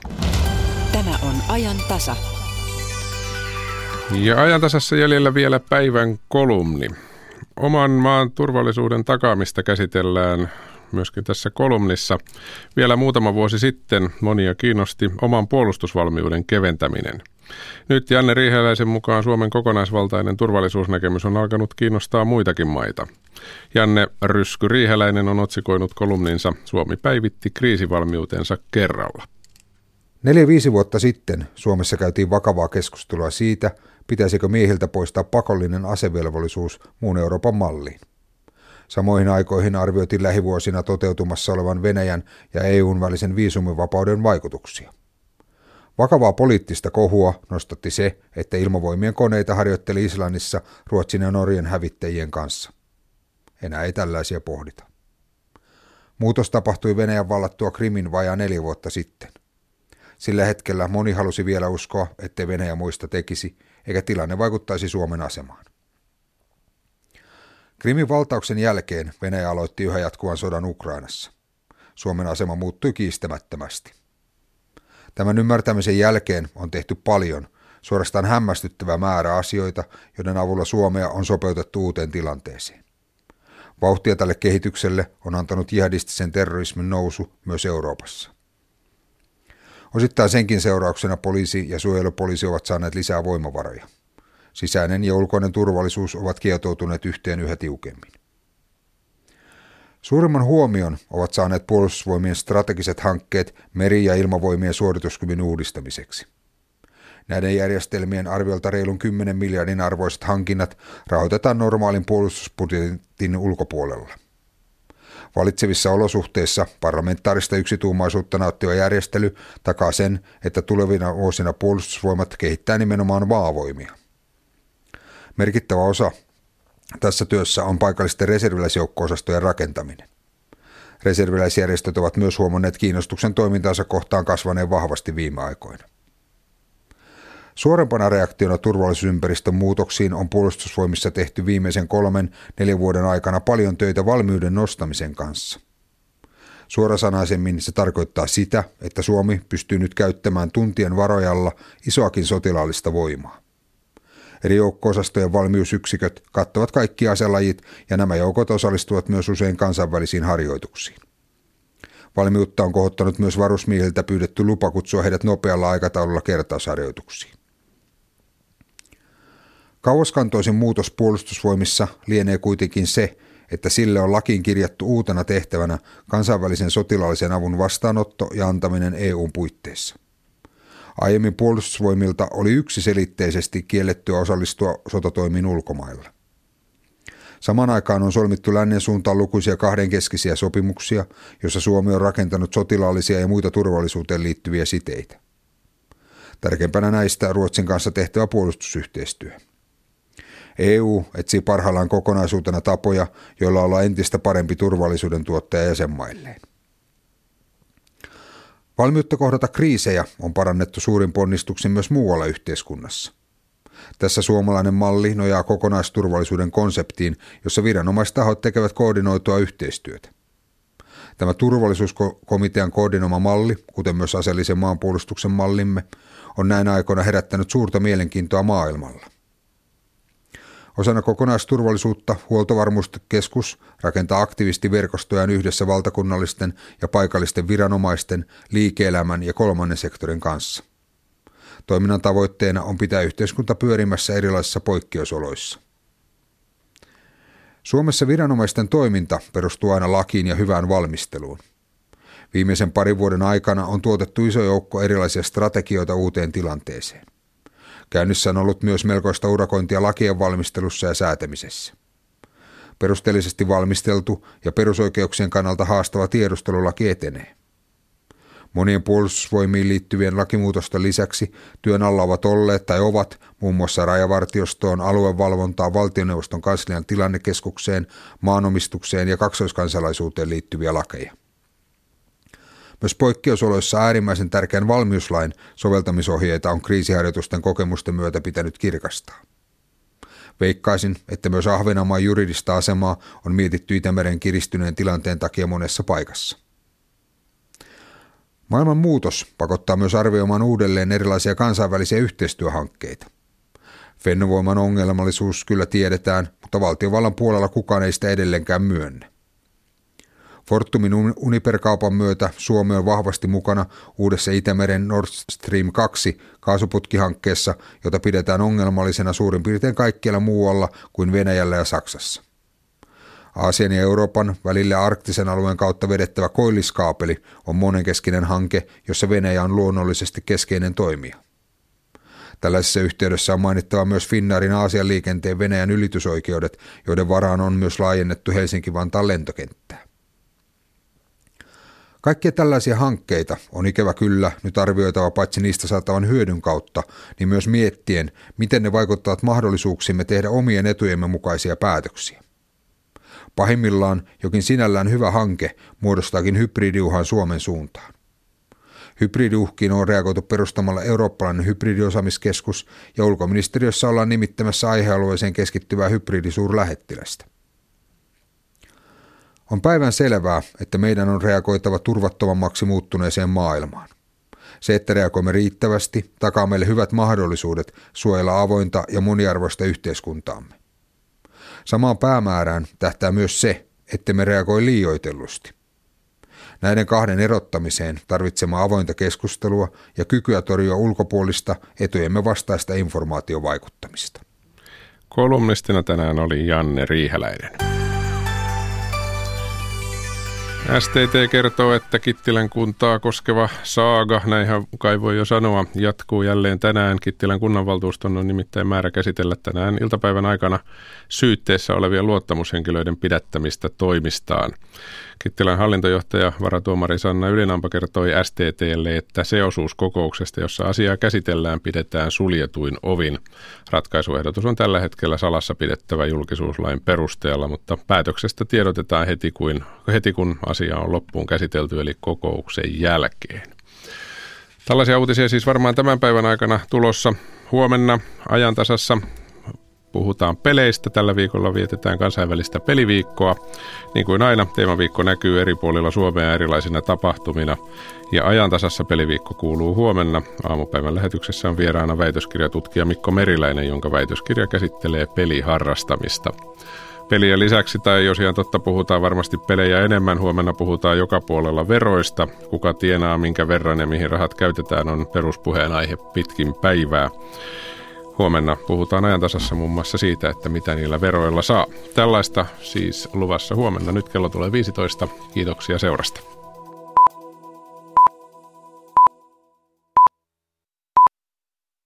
Tämä on ajan tasa. Ja ajan tasassa jäljellä vielä päivän kolumni. Oman maan turvallisuuden takaamista käsitellään myöskin tässä kolumnissa. Vielä muutama vuosi sitten monia kiinnosti oman puolustusvalmiuden keventäminen. Nyt Janne Riiheläisen mukaan Suomen kokonaisvaltainen turvallisuusnäkemys on alkanut kiinnostaa muitakin maita. Janne Rysky Riiheläinen on otsikoinut kolumninsa Suomi päivitti kriisivalmiutensa kerralla. Neljä viisi vuotta sitten Suomessa käytiin vakavaa keskustelua siitä, pitäisikö miehiltä poistaa pakollinen asevelvollisuus muun Euroopan malliin. Samoihin aikoihin arvioitiin lähivuosina toteutumassa olevan Venäjän ja EUn välisen viisumivapauden vaikutuksia. Vakavaa poliittista kohua nostatti se, että ilmavoimien koneita harjoitteli Islannissa Ruotsin ja Norjan hävittäjien kanssa. Enää ei tällaisia pohdita. Muutos tapahtui Venäjän vallattua Krimin vajaa neljä vuotta sitten. Sillä hetkellä moni halusi vielä uskoa, ettei Venäjä muista tekisi, eikä tilanne vaikuttaisi Suomen asemaan. Krimin valtauksen jälkeen Venäjä aloitti yhä jatkuvan sodan Ukrainassa. Suomen asema muuttui kiistämättömästi. Tämän ymmärtämisen jälkeen on tehty paljon, suorastaan hämmästyttävä määrä asioita, joiden avulla Suomea on sopeutettu uuteen tilanteeseen. Vauhtia tälle kehitykselle on antanut jihadistisen terrorismin nousu myös Euroopassa. Osittain senkin seurauksena poliisi ja suojelupoliisi ovat saaneet lisää voimavaroja. Sisäinen ja ulkoinen turvallisuus ovat kietoutuneet yhteen yhä tiukemmin. Suurimman huomion ovat saaneet puolustusvoimien strategiset hankkeet meri- ja ilmavoimien suorituskyvyn uudistamiseksi. Näiden järjestelmien arviolta reilun 10 miljardin arvoiset hankinnat rahoitetaan normaalin puolustusbudjetin ulkopuolella. Valitsevissa olosuhteissa parlamentaarista yksituumaisuutta nauttiva järjestely takaa sen, että tulevina vuosina puolustusvoimat kehittää nimenomaan maavoimia. Merkittävä osa tässä työssä on paikallisten reserviläisjoukko-osastojen rakentaminen. Reserviläisjärjestöt ovat myös huomanneet kiinnostuksen toimintaansa kohtaan kasvaneen vahvasti viime aikoina. Suorempana reaktiona turvallisuusympäristön muutoksiin on puolustusvoimissa tehty viimeisen kolmen, neljän vuoden aikana paljon töitä valmiuden nostamisen kanssa. Suorasanaisemmin se tarkoittaa sitä, että Suomi pystyy nyt käyttämään tuntien varojalla isoakin sotilaallista voimaa. Eri joukko-osastojen valmiusyksiköt kattavat kaikki aselajit ja nämä joukot osallistuvat myös usein kansainvälisiin harjoituksiin. Valmiutta on kohottanut myös varusmiehiltä pyydetty lupa kutsua heidät nopealla aikataululla kertausharjoituksiin. Kauaskantoisin muutos puolustusvoimissa lienee kuitenkin se, että sille on lakiin kirjattu uutena tehtävänä kansainvälisen sotilaallisen avun vastaanotto ja antaminen EUn puitteissa. Aiemmin puolustusvoimilta oli yksiselitteisesti kiellettyä osallistua sotatoimiin ulkomailla. Samaan aikaan on solmittu lännen suuntaan lukuisia kahdenkeskisiä sopimuksia, joissa Suomi on rakentanut sotilaallisia ja muita turvallisuuteen liittyviä siteitä. Tärkeimpänä näistä Ruotsin kanssa tehtävä puolustusyhteistyö. EU etsii parhaillaan kokonaisuutena tapoja, joilla olla entistä parempi turvallisuuden tuottaja jäsenmailleen. Valmiutta kohdata kriisejä on parannettu suurin ponnistuksin myös muualla yhteiskunnassa. Tässä suomalainen malli nojaa kokonaisturvallisuuden konseptiin, jossa viranomaistahot tekevät koordinoitua yhteistyötä. Tämä turvallisuuskomitean koordinoima malli, kuten myös aseellisen maanpuolustuksen mallimme, on näin aikoina herättänyt suurta mielenkiintoa maailmalla. Osana kokonaisturvallisuutta huoltovarmuuskeskus rakentaa aktiivisesti verkostojaan yhdessä valtakunnallisten ja paikallisten viranomaisten, liike-elämän ja kolmannen sektorin kanssa. Toiminnan tavoitteena on pitää yhteiskunta pyörimässä erilaisissa poikkeusoloissa. Suomessa viranomaisten toiminta perustuu aina lakiin ja hyvään valmisteluun. Viimeisen parin vuoden aikana on tuotettu iso joukko erilaisia strategioita uuteen tilanteeseen. Käynnissä on ollut myös melkoista urakointia lakien valmistelussa ja säätämisessä. Perusteellisesti valmisteltu ja perusoikeuksien kannalta haastava tiedustelulaki etenee. Monien puolustusvoimiin liittyvien lakimuutosten lisäksi työn alla ovat olleet tai ovat muun muassa rajavartiostoon, aluevalvontaan, valtioneuvoston kanslian tilannekeskukseen, maanomistukseen ja kaksoiskansalaisuuteen liittyviä lakeja. Myös poikkeusoloissa äärimmäisen tärkeän valmiuslain soveltamisohjeita on kriisiharjoitusten kokemusten myötä pitänyt kirkastaa. Veikkaisin, että myös Ahvenanmaan juridista asemaa on mietitty Itämeren kiristyneen tilanteen takia monessa paikassa. Maailman muutos pakottaa myös arvioimaan uudelleen erilaisia kansainvälisiä yhteistyöhankkeita. Fennovoiman ongelmallisuus kyllä tiedetään, mutta valtiovallan puolella kukaan ei sitä edelleenkään myönnä. Fortumin Uniper-kaupan myötä Suomi on vahvasti mukana uudessa Itämeren Nord Stream 2 kaasuputkihankkeessa, jota pidetään ongelmallisena suurin piirtein kaikkialla muualla kuin Venäjällä ja Saksassa. Aasian ja Euroopan välille arktisen alueen kautta vedettävä koilliskaapeli on monenkeskinen hanke, jossa Venäjä on luonnollisesti keskeinen toimija. Tällaisessa yhteydessä on mainittava myös Finnaarin Aasian liikenteen Venäjän ylitysoikeudet, joiden varaan on myös laajennettu Helsinki-Vantaan lentokenttää. Kaikkia tällaisia hankkeita on ikävä kyllä nyt arvioitava paitsi niistä saatavan hyödyn kautta, niin myös miettien, miten ne vaikuttavat mahdollisuuksimme tehdä omien etujemme mukaisia päätöksiä. Pahimmillaan jokin sinällään hyvä hanke muodostaakin hybridiuhan Suomen suuntaan. Hybridiuhkiin on reagoitu perustamalla eurooppalainen hybridiosaamiskeskus ja ulkoministeriössä ollaan nimittämässä aihealueeseen keskittyvää hybridisuurlähettilästä. On päivän selvää, että meidän on reagoitava turvattomammaksi muuttuneeseen maailmaan. Se, että reagoimme riittävästi, takaa meille hyvät mahdollisuudet suojella avointa ja moniarvoista yhteiskuntaamme. Samaan päämäärään tähtää myös se, että me reagoi liioitellusti. Näiden kahden erottamiseen tarvitsemme avointa keskustelua ja kykyä torjua ulkopuolista etujemme vastaista informaatiovaikuttamista. Kolumnistina tänään oli Janne Riiheläinen. STT kertoo, että Kittilän kuntaa koskeva saaga, näinhän kai voi jo sanoa, jatkuu jälleen tänään. Kittilän kunnanvaltuuston on nimittäin määrä käsitellä tänään iltapäivän aikana syytteessä olevien luottamushenkilöiden pidättämistä toimistaan. Kittilän hallintojohtaja varatuomari Sanna Ylinampa kertoi STTlle, että se osuus kokouksesta, jossa asiaa käsitellään, pidetään suljetuin ovin. Ratkaisuehdotus on tällä hetkellä salassa pidettävä julkisuuslain perusteella, mutta päätöksestä tiedotetaan heti, kuin, heti kun asia on loppuun käsitelty, eli kokouksen jälkeen. Tällaisia uutisia siis varmaan tämän päivän aikana tulossa huomenna ajantasassa puhutaan peleistä. Tällä viikolla vietetään kansainvälistä peliviikkoa. Niin kuin aina, teemaviikko näkyy eri puolilla Suomea erilaisina tapahtumina. Ja ajantasassa peliviikko kuuluu huomenna. Aamupäivän lähetyksessä on vieraana väitöskirjatutkija Mikko Meriläinen, jonka väitöskirja käsittelee peliharrastamista. Pelien lisäksi, tai jos ihan totta puhutaan varmasti pelejä enemmän, huomenna puhutaan joka puolella veroista. Kuka tienaa, minkä verran ja mihin rahat käytetään, on peruspuheen aihe pitkin päivää. Huomenna puhutaan ajantasassa muun muassa siitä, että mitä niillä veroilla saa. Tällaista siis luvassa huomenna. Nyt kello tulee 15. Kiitoksia seurasta.